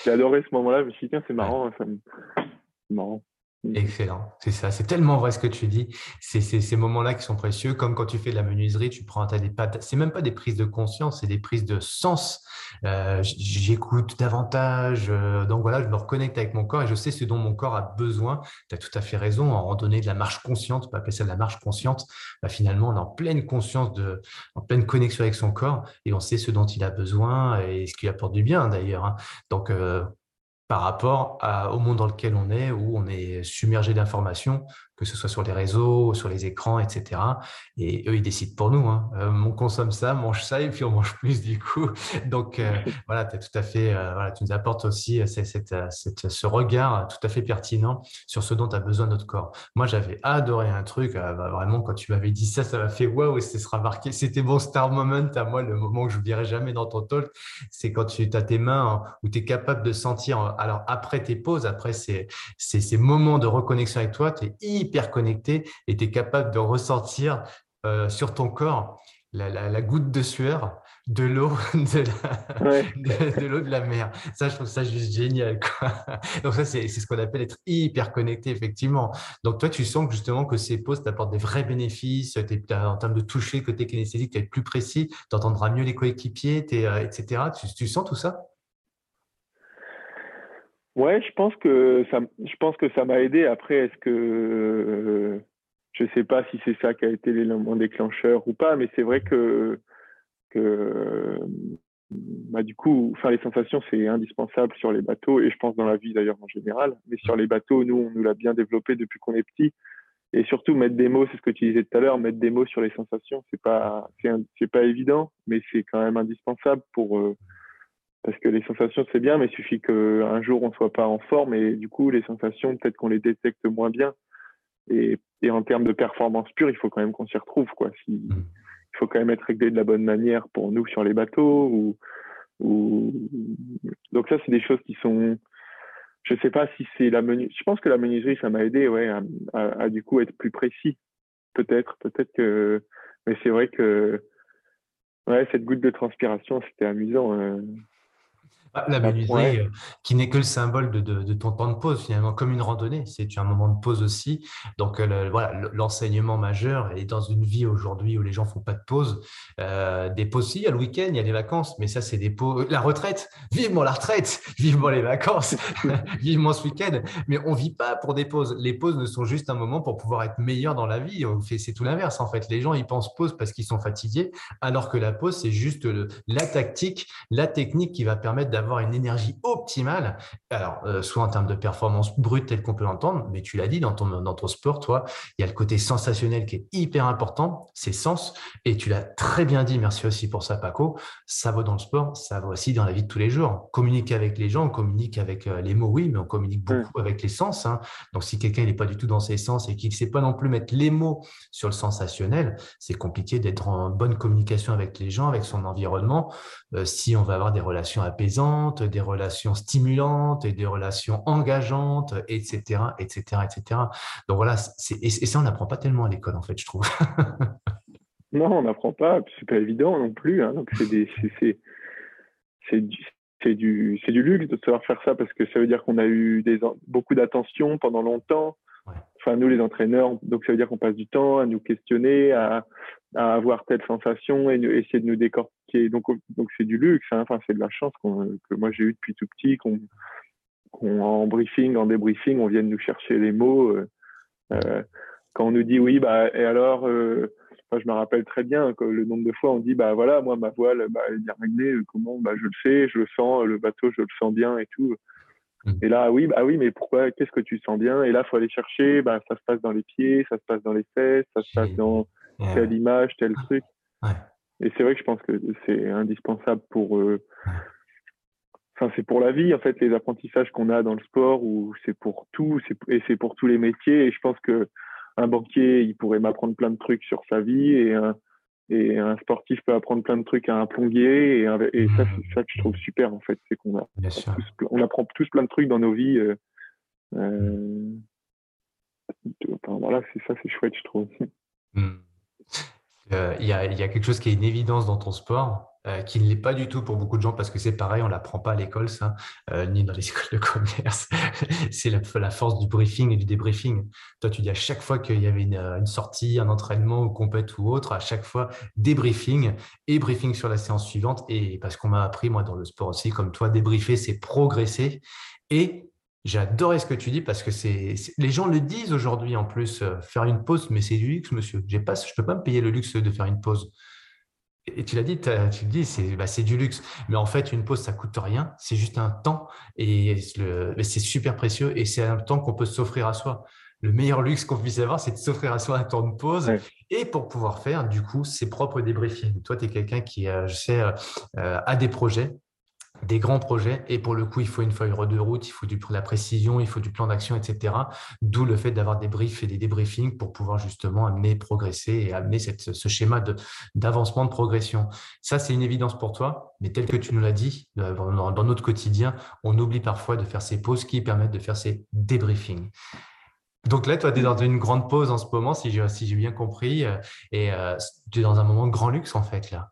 J'ai adoré ce moment-là. Je me suis dit, tiens, c'est marrant. Ça me... marrant. Mm. Excellent, c'est ça, c'est tellement vrai ce que tu dis. C'est ces moments-là qui sont précieux, comme quand tu fais de la menuiserie, tu prends des pâtes. C'est même pas des prises de conscience, c'est des prises de sens. Euh, j'écoute davantage, euh, donc voilà, je me reconnecte avec mon corps et je sais ce dont mon corps a besoin. Tu as tout à fait raison. En randonnée de la marche consciente, on peut appeler ça de la marche consciente. Bah, finalement, on est en pleine conscience de, en pleine connexion avec son corps et on sait ce dont il a besoin et ce qui apporte du bien d'ailleurs. Hein. Donc euh, par rapport au monde dans lequel on est, où on est submergé d'informations, que ce soit sur les réseaux, sur les écrans, etc. Et eux, ils décident pour nous. Hein. Euh, on consomme ça, mange ça, et puis on mange plus du coup. Donc euh, voilà, tu tout à fait, euh, voilà, tu nous apportes aussi cette, ce regard tout à fait pertinent sur ce dont a besoin notre corps. Moi, j'avais adoré un truc, bah, vraiment, quand tu m'avais dit ça, ça m'a fait waouh, et ce sera marqué. C'était mon star moment à moi, le moment que je n'oublierai jamais dans ton talk, c'est quand tu as tes mains où tu es capable de sentir, alors après tes pauses, après ces, ces, ces moments de reconnexion avec toi, tu es hyper connecté et tu es capable de ressentir euh, sur ton corps la, goutte de sueur de l'eau de, l'eau de la mer. Ça, je trouve ça juste génial. Donc ça, c'est ce qu'on appelle être hyper connecté, effectivement. Donc toi, tu sens que justement que ces pauses t'apportent des vrais bénéfices en termes de toucher, côté kinesthésique, tu es plus précis, tu entendras mieux les coéquipiers, euh, etc. tu sens tout ça? Ouais, je pense que ça, je pense que ça m'a aidé. Après, est-ce que euh, je sais pas si c'est ça qui a été l'élément déclencheur ou pas, mais c'est vrai que que bah, du coup, enfin les sensations c'est indispensable sur les bateaux et je pense dans la vie d'ailleurs en général. Mais sur les bateaux, nous on nous l'a bien développé depuis qu'on est petit et surtout mettre des mots, c'est ce que tu disais tout à l'heure, mettre des mots sur les sensations, c'est pas c'est pas évident, mais c'est quand même indispensable pour euh, parce que les sensations, c'est bien, mais il suffit qu'un jour, on ne soit pas en forme et du coup, les sensations, peut-être qu'on les détecte moins bien. Et, et, en termes de performance pure, il faut quand même qu'on s'y retrouve. Quoi. Si, mm. il faut quand même être réglé de la bonne manière pour nous sur les bateaux. Ou, ou... Donc ça, c'est des choses qui sont je sais pas si c'est la menuiserie. Je pense que la menuiserie, ça m'a aidé, ouais, à, du coup être plus précis. Peut-être, peut-être que. Mais c'est vrai que, ouais, cette goutte de transpiration, c'était amusant. Euh. La menuiserie, euh, qui n'est que le symbole de, ton temps de pause, finalement, comme une randonnée. C'est un moment de pause aussi. Donc, euh, voilà, l'enseignement majeur est dans une vie aujourd'hui où les gens font pas de pause. Euh, des pauses, si, il y a le week-end, il y a les vacances, mais ça, c'est des pauses. La retraite, vivement la retraite, vivement les vacances, vivement ce week-end. Mais on vit pas pour des pauses. Les pauses ne sont juste un moment pour pouvoir être meilleur dans la vie. C'est tout l'inverse, en fait. Les gens, ils pensent pause parce qu'ils sont fatigués, alors que la pause, c'est juste la tactique, la technique qui va permettre d'avoir une énergie optimale, alors euh, soit en termes de performance brute tel qu'on peut l'entendre, mais tu l'as dit dans ton, dans ton sport, toi, il y a le côté sensationnel qui est hyper important, c'est sens, et tu l'as très bien dit, merci aussi pour ça Paco, ça vaut dans le sport, ça vaut aussi dans la vie de tous les jours. Communiquer avec les gens, on communique avec euh, les mots, oui, mais on communique mm. beaucoup avec les sens. Hein. Donc si quelqu'un n'est pas du tout dans ses sens et qu'il ne sait pas non plus mettre les mots sur le sensationnel, c'est compliqué d'être en bonne communication avec les gens, avec son environnement, euh, si on va avoir des relations apaisantes des relations stimulantes et des relations engageantes, etc., etc., etc. Donc voilà, et, ça, on n'apprend pas tellement à l'école, en fait, je trouve. non, on n'apprend pas, c'est pas évident non plus. Hein. donc c'est du, c'est du, du luxe de savoir faire ça parce que ça veut dire qu'on a eu des, beaucoup d'attention pendant longtemps. Enfin, nous, les entraîneurs, donc ça veut dire qu'on passe du temps à nous questionner, à, avoir telle sensation et essayer de nous décortiquer. Donc, donc c'est du luxe. Hein. Enfin, c'est de la chance que moi j'ai eu depuis tout petit, qu'on, en briefing, en débriefing, on vienne nous chercher les mots. Euh, euh, quand on nous dit oui, bah et alors, euh, je me rappelle très bien que le nombre de fois on dit bah voilà, moi ma voile, bah, elle est bien réglée. Comment Bah je le sais, je le sens, le bateau, je le sens bien et tout. Mmh. Et là, oui, bah oui, mais pourquoi Qu'est-ce que tu sens bien? Et là, faut aller chercher. Bah, ça se passe dans les pieds, ça se passe dans les fesses, ça se passe dans telle image, tel truc. Et c'est vrai que je pense que c'est indispensable pour. Euh, enfin, c'est pour la vie, en fait, les apprentissages qu'on a dans le sport, ou c'est pour tout, et c'est pour tous les métiers. Et je pense que un banquier, il pourrait m'apprendre plein de trucs sur sa vie, et un, et un sportif peut apprendre plein de trucs à un plonguier. Et, et ça, c'est ça que je trouve super, en fait, c'est qu'on a, on apprend tous plein de trucs dans nos vies. Euh, euh, enfin, voilà, c'est ça, c'est chouette, je trouve. Euh, il y, a, quelque chose qui est une évidence dans ton sport, euh, qui ne l'est pas du tout pour beaucoup de gens parce que c'est pareil, on ne l'apprend pas à l'école, euh, ni dans les écoles de commerce. c'est la, force du briefing et du débriefing. Toi, tu dis à chaque fois qu'il y avait une, sortie, un entraînement, ou compète ou autre, à chaque fois débriefing et briefing sur la séance suivante. Et parce qu'on m'a appris, moi, dans le sport aussi, comme toi, débriefer, c'est progresser. Et J'adorais ce que tu dis parce que c'est les gens le disent aujourd'hui en plus euh, faire une pause mais c'est du luxe monsieur. J'ai pas je peux pas me payer le luxe de faire une pause. Et tu l'as dit tu le dis c'est bah, c'est du luxe. Mais en fait une pause ça coûte rien. C'est juste un temps. Et c'est super précieux et c'est un temps qu'on peut s'offrir à soi. Le meilleur luxe qu'on puisse avoir c'est de s'offrir à soi un temps de pause et pour pouvoir faire du coup ses propres débriefings. Toi tu es quelqu'un qui euh, je sais euh, a des projets des grands projets et pour le coup, il faut une feuille de route, il faut du, la précision, il faut du plan d'action, etc. D'où le fait d'avoir des briefs et des débriefings pour pouvoir justement amener progresser et amener ce schéma d'avancement de, progression. Ça, c'est une évidence pour toi, mais tel que tu nous l'as dit, euh, dans, notre quotidien, on oublie parfois de faire ces pauses qui permettent de faire ces débriefings. Donc là, toi, tu es dans une grande pause en ce moment, si j'ai bien compris, euh, et euh, tu es dans un moment de grand luxe en fait là.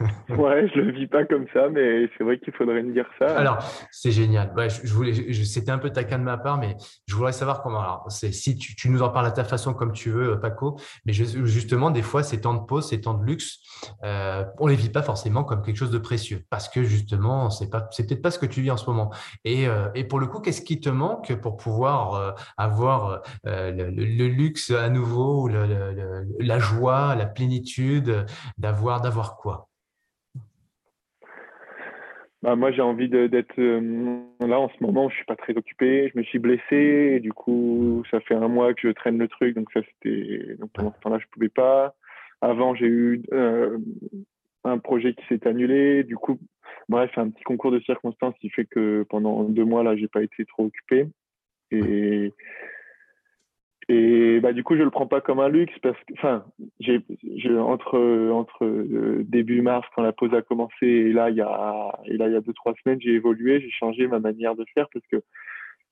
ouais, je le vis pas comme ça, mais c'est vrai qu'il faudrait me dire ça. Alors, c'est génial. Ouais, je, voulais, c'était un peu taquin de ma part, mais je voudrais savoir comment. Alors, si tu, nous en parles à ta façon comme tu veux, Paco, mais justement, des fois, ces temps de pause, ces temps de luxe, euh, on les vit pas forcément comme quelque chose de précieux, parce que justement, c'est pas, c'est peut-être pas ce que tu vis en ce moment. Et, euh, et pour le coup, qu'est-ce qui te manque pour pouvoir euh, avoir euh, le, le, luxe à nouveau, la joie, la plénitude, d'avoir, d'avoir quoi? Bah, moi, j'ai envie d'être euh, là en ce moment. Je suis pas très occupé. Je me suis blessé. Et du coup, ça fait un mois que je traîne le truc. Donc ça, c'était. Donc pendant ce temps-là, je pouvais pas. Avant, j'ai eu euh, un projet qui s'est annulé. Du coup, bref, un petit concours de circonstances qui fait que pendant deux mois là, j'ai pas été trop occupé. Et Et bah, du coup, je le prends pas comme un luxe parce que, enfin, entre, entre euh, début mars, quand la pause a commencé, et là, il y a, et là, il y a deux, trois semaines, j'ai évolué, j'ai changé ma manière de faire parce que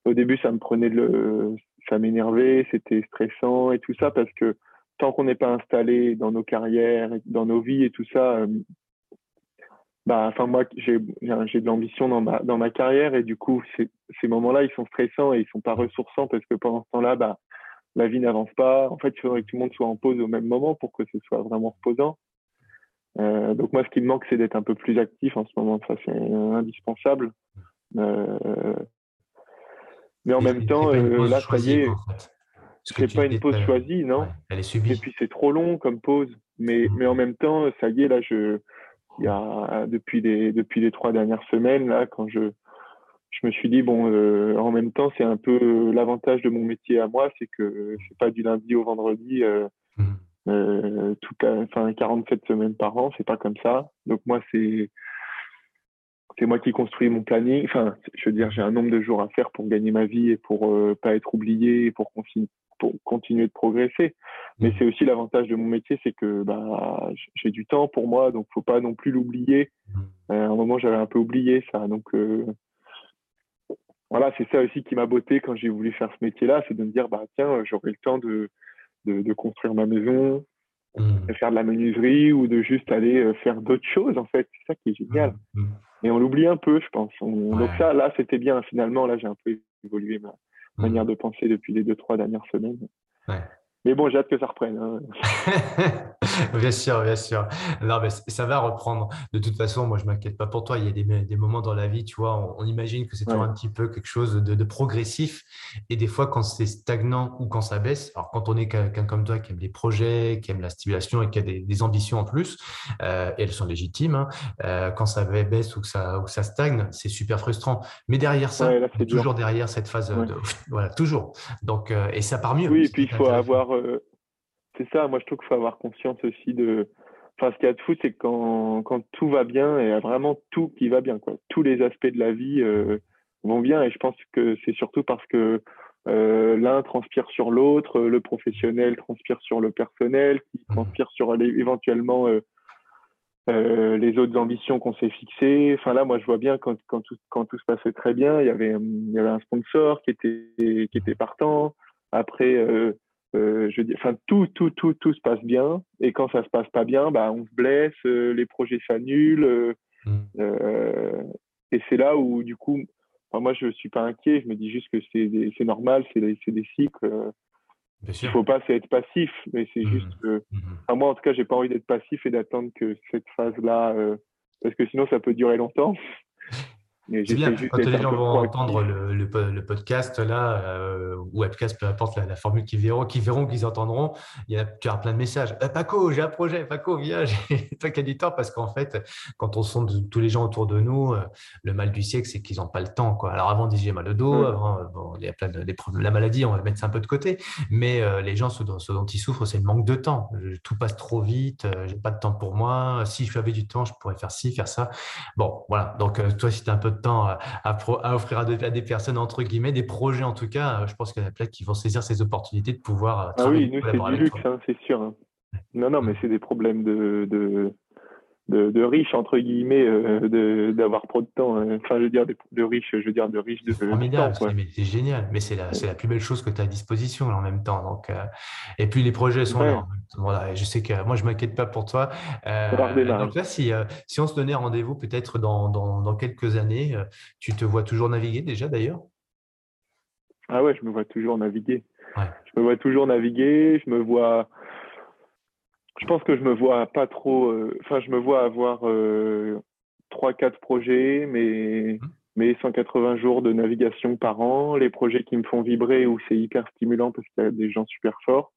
au début, ça me prenait le, ça m'énervait, c'était stressant et tout ça parce que tant qu'on n'est pas installé dans nos carrières, dans nos vies et tout ça, euh, bah, enfin moi j'ai de l'ambition dans ma dans ma carrière et du coup ces moments-là ils sont stressants et ils sont pas ressourçants parce que pendant ce temps-là bah la vie n'avance pas. En fait, il faudrait que tout le monde soit en pause au même moment pour que ce soit vraiment reposant. Euh, donc moi, ce qui me manque, c'est d'être un peu plus actif en ce moment. Ça, c'est indispensable. Euh, mais en même temps, euh, là, ça y est, c'est pas une pause choisie, non Elle est subie. Et puis c'est trop long comme pause. Mais, mmh. mais en même temps, ça y est, là, je, il y a depuis les depuis les trois dernières semaines, là, quand je je me suis dit bon euh, en même temps c'est un peu euh, l'avantage de mon métier à moi c'est que c'est pas du lundi au vendredi euh, tout enfin 47 semaines par an c'est pas comme ça. Donc moi c'est c'est moi qui construis mon planning. Enfin je veux dire j'ai un nombre de jours à faire pour gagner ma vie et pour pas être oublié et pour, pour continuer de progresser. Mais mmh. c'est aussi l'avantage de mon métier c'est que bah j'ai du temps pour moi donc faut pas non plus l'oublier. Mmh. à un moment j'avais un peu oublié ça. Donc voilà, c'est ça aussi qui m'a botté quand j'ai voulu faire ce métier-là, c'est de me dire, bah tiens, j'aurai le temps de, de, construire ma maison, mmh. de faire de la menuiserie ou de juste aller euh, faire d'autres choses, en fait. C'est ça qui est génial. Mmh. Mmh. Et on l'oublie un peu, je pense. Donc ça, là, c'était bien. Finalement, là, j'ai un peu évolué ma manière de penser depuis les deux, trois dernières semaines. Ouais. Mais bon, j'ai hâte que ça reprenne. Hein. bien sûr, bien sûr. Non, mais ça va reprendre. De toute façon, moi, je m'inquiète pas pour toi. Il y a des, des, moments dans la vie, tu vois, on, imagine que c'est toujours un petit peu quelque chose de, progressif. Et des fois, quand c'est stagnant ou quand ça baisse, alors quand on est quelqu'un comme toi qui aime les projets, qui aime la stimulation et qui a des, ambitions en plus, euh, et elles sont légitimes, hein, euh, quand ça baisse ou que ça, ou ça stagne, c'est super frustrant. Mais derrière ça, toujours derrière cette phase, de, voilà, toujours. Donc, euh, et ça part mieux. Oui, et puis il faut avoir euh, c'est ça, moi je trouve qu'il faut avoir conscience aussi de. Enfin, ce qu'il y a de fou, c'est quand, quand tout va bien, et vraiment tout qui va bien, quoi. Tous les aspects de la vie euh, vont bien, et je pense que c'est surtout parce que euh, l'un transpire sur l'autre, le professionnel transpire sur le personnel, qui mmh. transpire sur éventuellement les autres ambitions qu'on s'est fixées. Enfin là, moi, je vois bien quand, quand, tout, quand tout se passait très bien, il y avait, il y avait un sponsor qui était, qui était partant. Après, euh, je dis, enfin tout, tout, tout, tout se passe bien. Et quand ça se passe pas bien, bah, on se blesse, euh, les projets s'annulent. Euh, mm. et c'est là où, du coup, moi, je suis pas inquiet. Je me dis juste que c'est normal, c'est des, cycles. Il faut pas être passif, mais c'est mm. juste que, mm-hmm. moi, en tout cas, j'ai pas envie d'être passif et d'attendre que cette phase-là, parce que sinon, ça peut durer longtemps. C'est bien, quand les gens vont entendre le, le, podcast là, euh, ou webcast, peu importe la, formule qu'ils verront, qu'ils verront, qu'ils entendront, il y a, tu as plein de messages. Eh, Paco, j'ai un projet, Paco, viens, toi qui as du temps, parce qu'en fait, quand on sonde tous les gens autour de nous, euh, le mal du siècle, c'est qu'ils n'ont pas le temps. Quoi. Alors avant, on disait mal au dos, mm. avant, euh, bon, il y a plein de problèmes, la maladie, on va mettre ça un peu de côté, mais les gens, ce dont, dont, ils souffrent, c'est le manque de temps. Tout passe trop vite, j'ai pas de temps pour moi. Si je avais du temps, je pourrais faire ci, faire ça. Bon, voilà. Donc, toi, si tu as un peu de temps à, offrir à, des personnes, entre guillemets, des projets en tout cas. Je pense qu'il y en a plein qui vont saisir ces opportunités de pouvoir euh, Ah oui, nous, c'est du luxe, hein, c'est sûr. Hein. Non, non, mais c'est des problèmes de, de, de, riches, entre guillemets, euh, d'avoir trop de temps. Hein. Enfin, je veux dire, de, riches, je veux dire, de riches de, formidable, C'est génial, mais c'est la, la, plus belle chose que tu as à disposition en même temps. Donc, euh, et puis, les projets sont là. Voilà, je sais que moi, je ne m'inquiète pas pour toi. Euh, donc là, si, si on se donnait rendez-vous peut-être dans, dans, dans, quelques années, tu te vois toujours naviguer déjà d'ailleurs? Ah ouais, je me vois toujours naviguer. Je me vois toujours naviguer, je me vois je pense que je me vois pas trop. Euh, enfin, je me vois avoir euh, trois, quatre projets, mais, mmh. mais 180 jours de navigation par an. Les projets qui me font vibrer où c'est hyper stimulant parce qu'il y a des gens super forts.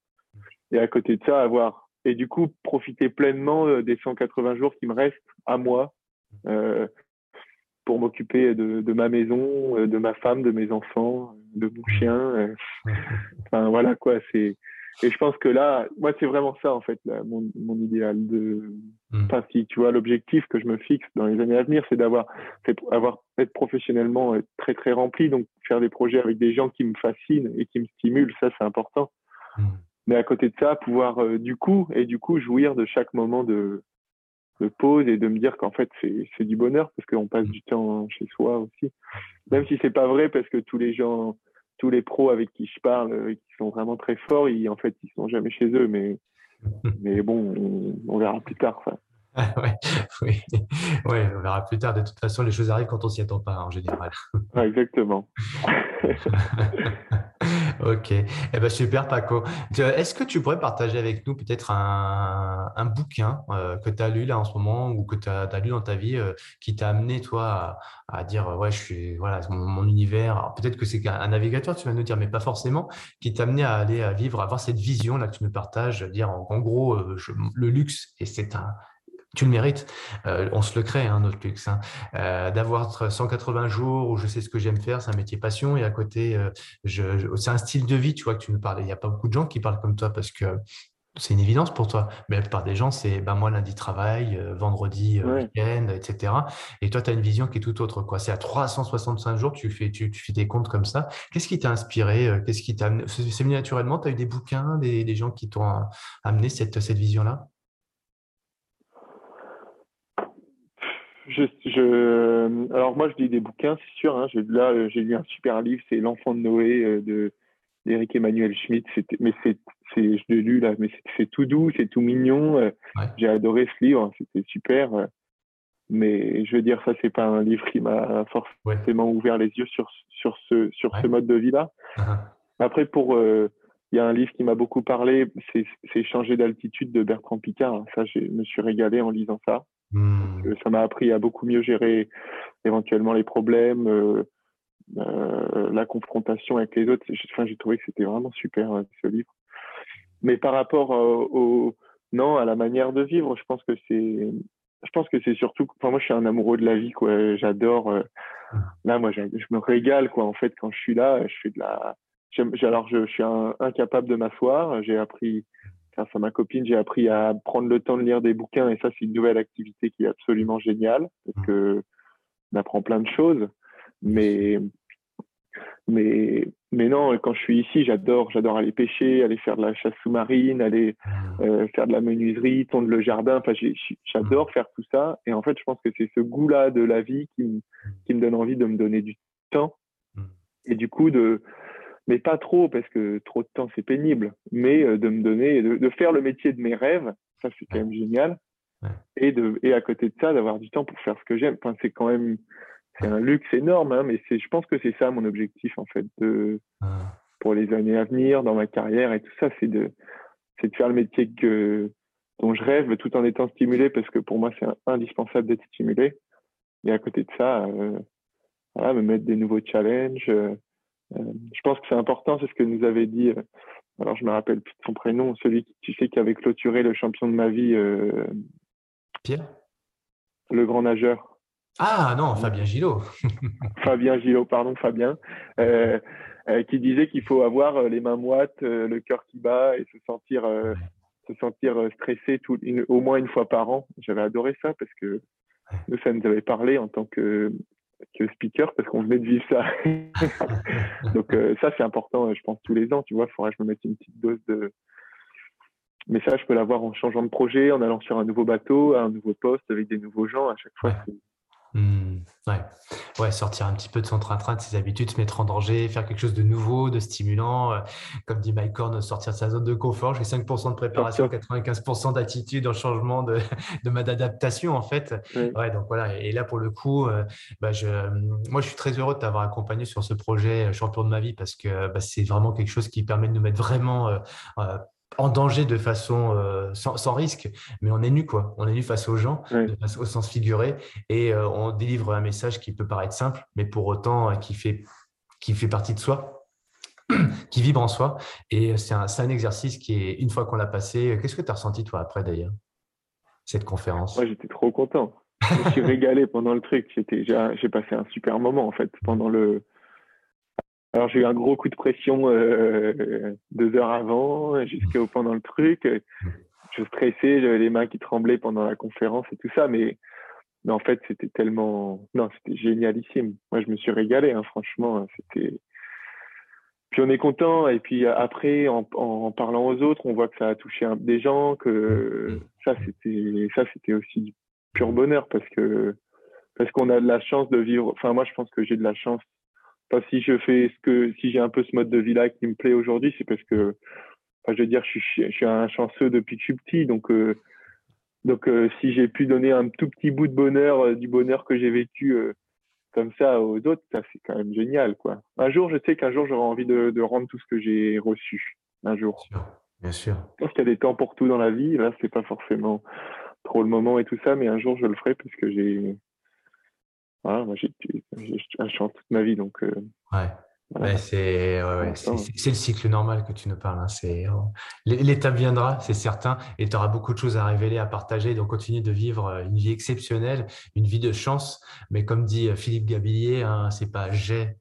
Et à côté de ça, avoir. Et du coup, profiter pleinement euh, des 180 jours qui me restent à moi pour m'occuper de, de, ma maison, de ma femme, de mes enfants, de mon mmh. chien. Enfin, voilà quoi. C'est et je pense que là, moi, c'est vraiment ça, en fait, mon, mon, idéal de. Hmm. Enfin, si tu vois, l'objectif que je me fixe dans les années à venir, c'est d'avoir, avoir, être professionnellement euh, très, très rempli. Donc, faire des projets avec des gens qui me fascinent et qui me stimulent, ça, c'est important. Mais à côté de ça, pouvoir du coup et du coup jouir de chaque moment de, de pause et de me dire qu'en fait c'est du bonheur parce qu'on passe du temps chez soi aussi. Même si c'est pas vrai parce que tous les gens, tous les pros avec qui je parle, qui sont vraiment très forts, ils, en fait ils sont jamais chez eux. Mais mais bon, on, verra plus tard. Ça. ouais, oui. ouais, on verra plus tard. De toute façon, les choses arrivent quand on s'y attend pas en général. exactement. ok. Eh ben, super, Paco. Est-ce que tu pourrais partager avec nous peut-être un, un, bouquin euh, que tu as lu là en ce moment ou que tu as, lu dans ta vie euh, qui t'a amené, toi, à, dire Ouais, je suis, voilà, mon, univers. Peut-être que c'est un navigateur, tu vas nous dire, mais pas forcément, qui t'a amené à aller à vivre, à avoir cette vision là que tu nous partages, dire en, gros, euh, le luxe, et c'est un tu le mérites. Euh, on se le crée, hein, notre luxe. Hein. Euh, d'avoir 180 jours où je sais ce que j'aime faire, c'est un métier passion. Et à côté, euh, c'est un style de vie, tu vois, que tu nous parles. Il n'y a pas beaucoup de gens qui parlent comme toi parce que c'est une évidence pour toi. Mais la plupart des gens, c'est ben, moi, lundi, travail, vendredi, week-end, etc. Et toi, tu as une vision qui est tout autre. C'est à 365 jours, tu fais, tu, fais des comptes comme ça. Qu'est-ce qui t'a inspiré Qu'est-ce qui t'a amené? C'est venu naturellement Tu as eu des bouquins, des, gens qui t'ont amené cette, cette vision-là? Je, je, alors moi je lis des bouquins, c'est sûr. Hein, là, j'ai lu un super livre, c'est L'enfant de Noé euh, de d'Éric Emmanuel Schmitt. Mais c'est, je l'ai lu là, mais c'est tout doux, c'est tout mignon. Euh, j'ai adoré ce livre, c'était super. Euh, mais je veux dire, ça c'est pas un livre qui m'a forcément ouvert les yeux sur sur ce sur ce mode de vie là. Uh-huh. Après pour il y a un livre qui m'a beaucoup parlé, c'est Changer d'altitude de Bertrand Picard. Ça, je me suis régalé en lisant ça. Hmm. Ça m'a appris à beaucoup mieux gérer éventuellement les problèmes, euh, euh, la confrontation avec les autres. Enfin, j'ai trouvé que c'était vraiment super euh, ce livre. Mais par rapport au, non à la manière de vivre, je pense que c'est, je pense que c'est surtout. Enfin, moi, je suis un amoureux de la vie, quoi. J'adore. là, moi, je, me régale, quoi. En fait, quand je suis là, je fais de la. Alors, je, je suis incapable de m'asseoir. J'ai appris grâce à ma copine, j'ai appris à prendre le temps de lire des bouquins et ça, c'est une nouvelle activité qui est absolument géniale parce mmh. que on apprend plein de choses. Mais, mais, mais non, quand je suis ici, j'adore, j'adore aller pêcher, aller faire de la chasse sous-marine, aller mmh. euh, faire de la menuiserie, tondre le jardin. Enfin, j'adore mmh. faire tout ça. Et en fait, je pense que c'est ce goût-là de la vie qui, qui me donne envie de me donner du temps et du coup de mais pas trop parce que trop de temps c'est pénible, mais euh, de me donner, de, de, faire le métier de mes rêves, ça c'est quand même génial. Et, de, et à côté de ça, d'avoir du temps pour faire ce que j'aime. Enfin, c'est quand même, c'est un luxe énorme, hein, mais c'est, je pense que c'est ça mon objectif en fait, de, pour les années à venir, dans ma carrière et tout ça, c'est de, c'est de faire le métier que, dont je rêve tout en étant stimulé parce que pour moi c'est indispensable d'être stimulé. Et à côté de ça, euh, voilà, me mettre des nouveaux challenges. Euh, euh, je pense que c'est important, c'est ce que nous avait dit, euh, alors je me rappelle plus de son prénom, celui qui, tu sais, qui avait clôturé le champion de ma vie. Euh, Pierre? Le grand nageur. Ah non, Fabien Gillot. Fabien Gillot, pardon, Fabien. qui disait qu'il faut avoir les mains moites, le cœur qui bat et se sentir, se sentir stressé tout, au moins une fois par an. J'avais adoré ça parce que nous, ça nous avait parlé en tant que que speaker parce qu'on venait de vivre ça. Donc euh, ça c'est important, je pense tous les ans, tu vois, il faudrait que je me mette une petite dose de. Mais ça, je peux l'avoir en changeant de projet, en allant sur un nouveau bateau, un nouveau poste avec des nouveaux gens. À chaque fois, Mmh, ouais. ouais, sortir un petit peu de son train-train, de ses habitudes, se mettre en danger, faire quelque chose de nouveau, de stimulant. Euh, comme dit Mike Horn, sortir de sa zone de confort. J'ai 5% de préparation, 95% d'attitude en changement de, de mode d'adaptation, en fait. Ouais, donc voilà. Et là, pour le coup, euh, bah, je, moi, je suis très heureux de t'avoir accompagné sur ce projet euh, Champion de ma vie parce que bah, c'est vraiment quelque chose qui permet de nous mettre vraiment en danger de façon euh, sans, risque, mais on est nu quoi. On est nu face aux gens, au sens figuré, et euh, on délivre un message qui peut paraître simple, mais pour autant euh, qui fait qui fait partie de soi, qui vibre en soi. Et c'est un, un, exercice qui est une fois qu'on l'a passé. Qu'est-ce que tu as ressenti toi après d'ailleurs cette conférence? Moi j'étais trop content. Je me suis régalé pendant le truc. J'ai passé un super moment en fait pendant le alors j'ai eu un gros coup de pression euh, deux heures avant, jusqu'au pendant le truc. Je stressais, j'avais les mains qui tremblaient pendant la conférence et tout ça, mais, en fait c'était tellement, non, c'était génialissime. Moi je me suis régalé, hein, franchement, puis on est content. Et puis après, en, parlant aux autres, on voit que ça a touché des gens, que ça, c'était, ça, c'était aussi du pur bonheur parce que, parce qu'on a de la chance de vivre. Enfin, moi, je pense que j'ai de la chance. Enfin, si je fais ce que, si j'ai un peu ce mode de vie-là qui me plaît aujourd'hui, c'est parce que, enfin, je veux dire, je suis, je suis un chanceux depuis que je suis petit. Donc, euh, donc, euh, si j'ai pu donner un tout petit bout de bonheur, euh, du bonheur que j'ai vécu comme ça aux autres, ça c'est quand même génial, quoi. Un jour, je sais qu'un jour j'aurai envie de, de, rendre tout ce que j'ai reçu. Un jour. Bien sûr. Je pense qu'il y a des temps pour tout dans la vie. Là, c'est pas forcément trop le moment et tout ça, mais un jour je le ferai parce que j'ai, voilà, moi j'ai un chant toute ma vie, donc. Euh, ouais. c'est le cycle normal que tu nous parles. Hein. C'est oh, l'étape viendra, c'est certain, et tu auras beaucoup de choses à révéler, à partager. Donc continue de vivre euh, une vie exceptionnelle, une vie de chance. Mais comme dit euh, Philippe Gabillier, hein, c'est pas j'ai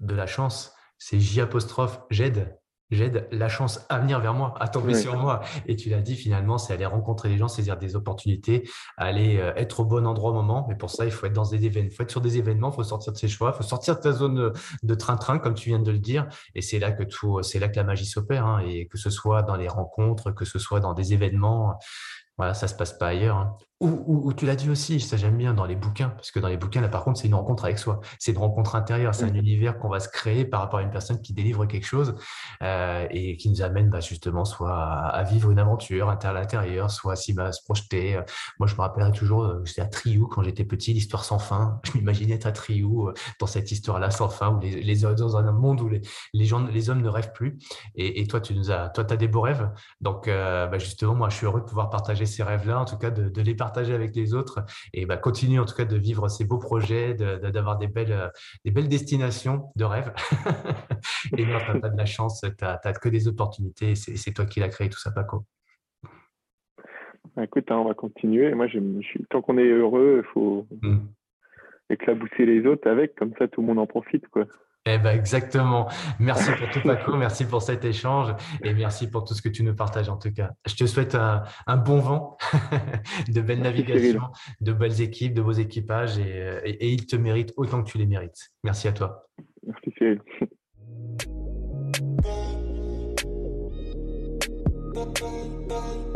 de la chance, c'est J apostrophe j'aide j'aide la chance à venir vers moi, à tomber sur moi. Et tu l'as dit finalement, c'est aller rencontrer les gens, saisir des opportunités, aller euh, être au bon endroit au moment. Mais pour ça, il faut être dans des événements, il faut être sur des événements, il faut sortir de ses choix, il faut sortir de ta zone de train-train, comme tu viens de le dire. Et c'est là que tout, c'est là que la magie s'opère. Hein. Et que ce soit dans les rencontres, que ce soit dans des événements, voilà, ça se passe pas ailleurs. Hein. Ou, tu l'as dit aussi, ça j'aime bien dans les bouquins, parce que dans les bouquins, là par contre, c'est une rencontre avec soi, c'est une rencontre intérieure, c'est un univers qu'on va se créer par rapport à une personne qui délivre quelque chose euh, et qui nous amène bah, justement soit à, vivre une aventure à l'intérieur, soit s'il va se projeter. Moi, je me rappellerai toujours, euh, j'étais à Triou quand j'étais petit, l'histoire sans fin. Je m'imaginais être à Triou euh, dans cette histoire-là sans fin, où les, les, dans un monde où les, les, gens, les hommes ne rêvent plus. Et, toi, tu nous as, toi, as des beaux rêves. Donc, bah, justement, moi, je suis heureux de pouvoir partager ces rêves-là, en tout cas de, de les partager avec les autres et bah, continue en tout cas de vivre ces beaux projets, d'avoir des belles, euh, des belles destinations de rêve. et non, tu n'as de la chance, tu n'as que des opportunités. C'est toi qui l'as créé tout ça, Paco. Bah, écoute, hein, on va continuer. Moi, je, tant qu'on est heureux, il faut mmh. éclabousser les autres avec, comme ça tout le monde en profite. quoi. Eh ben exactement. Merci pour tout, Paco. merci pour cet échange et merci pour tout ce que tu nous partages en tout cas. Je te souhaite un, bon vent, de belles navigations, de belles équipes, de beaux équipages et, et, ils te méritent autant que tu les mérites. Merci à toi. Merci Cyril.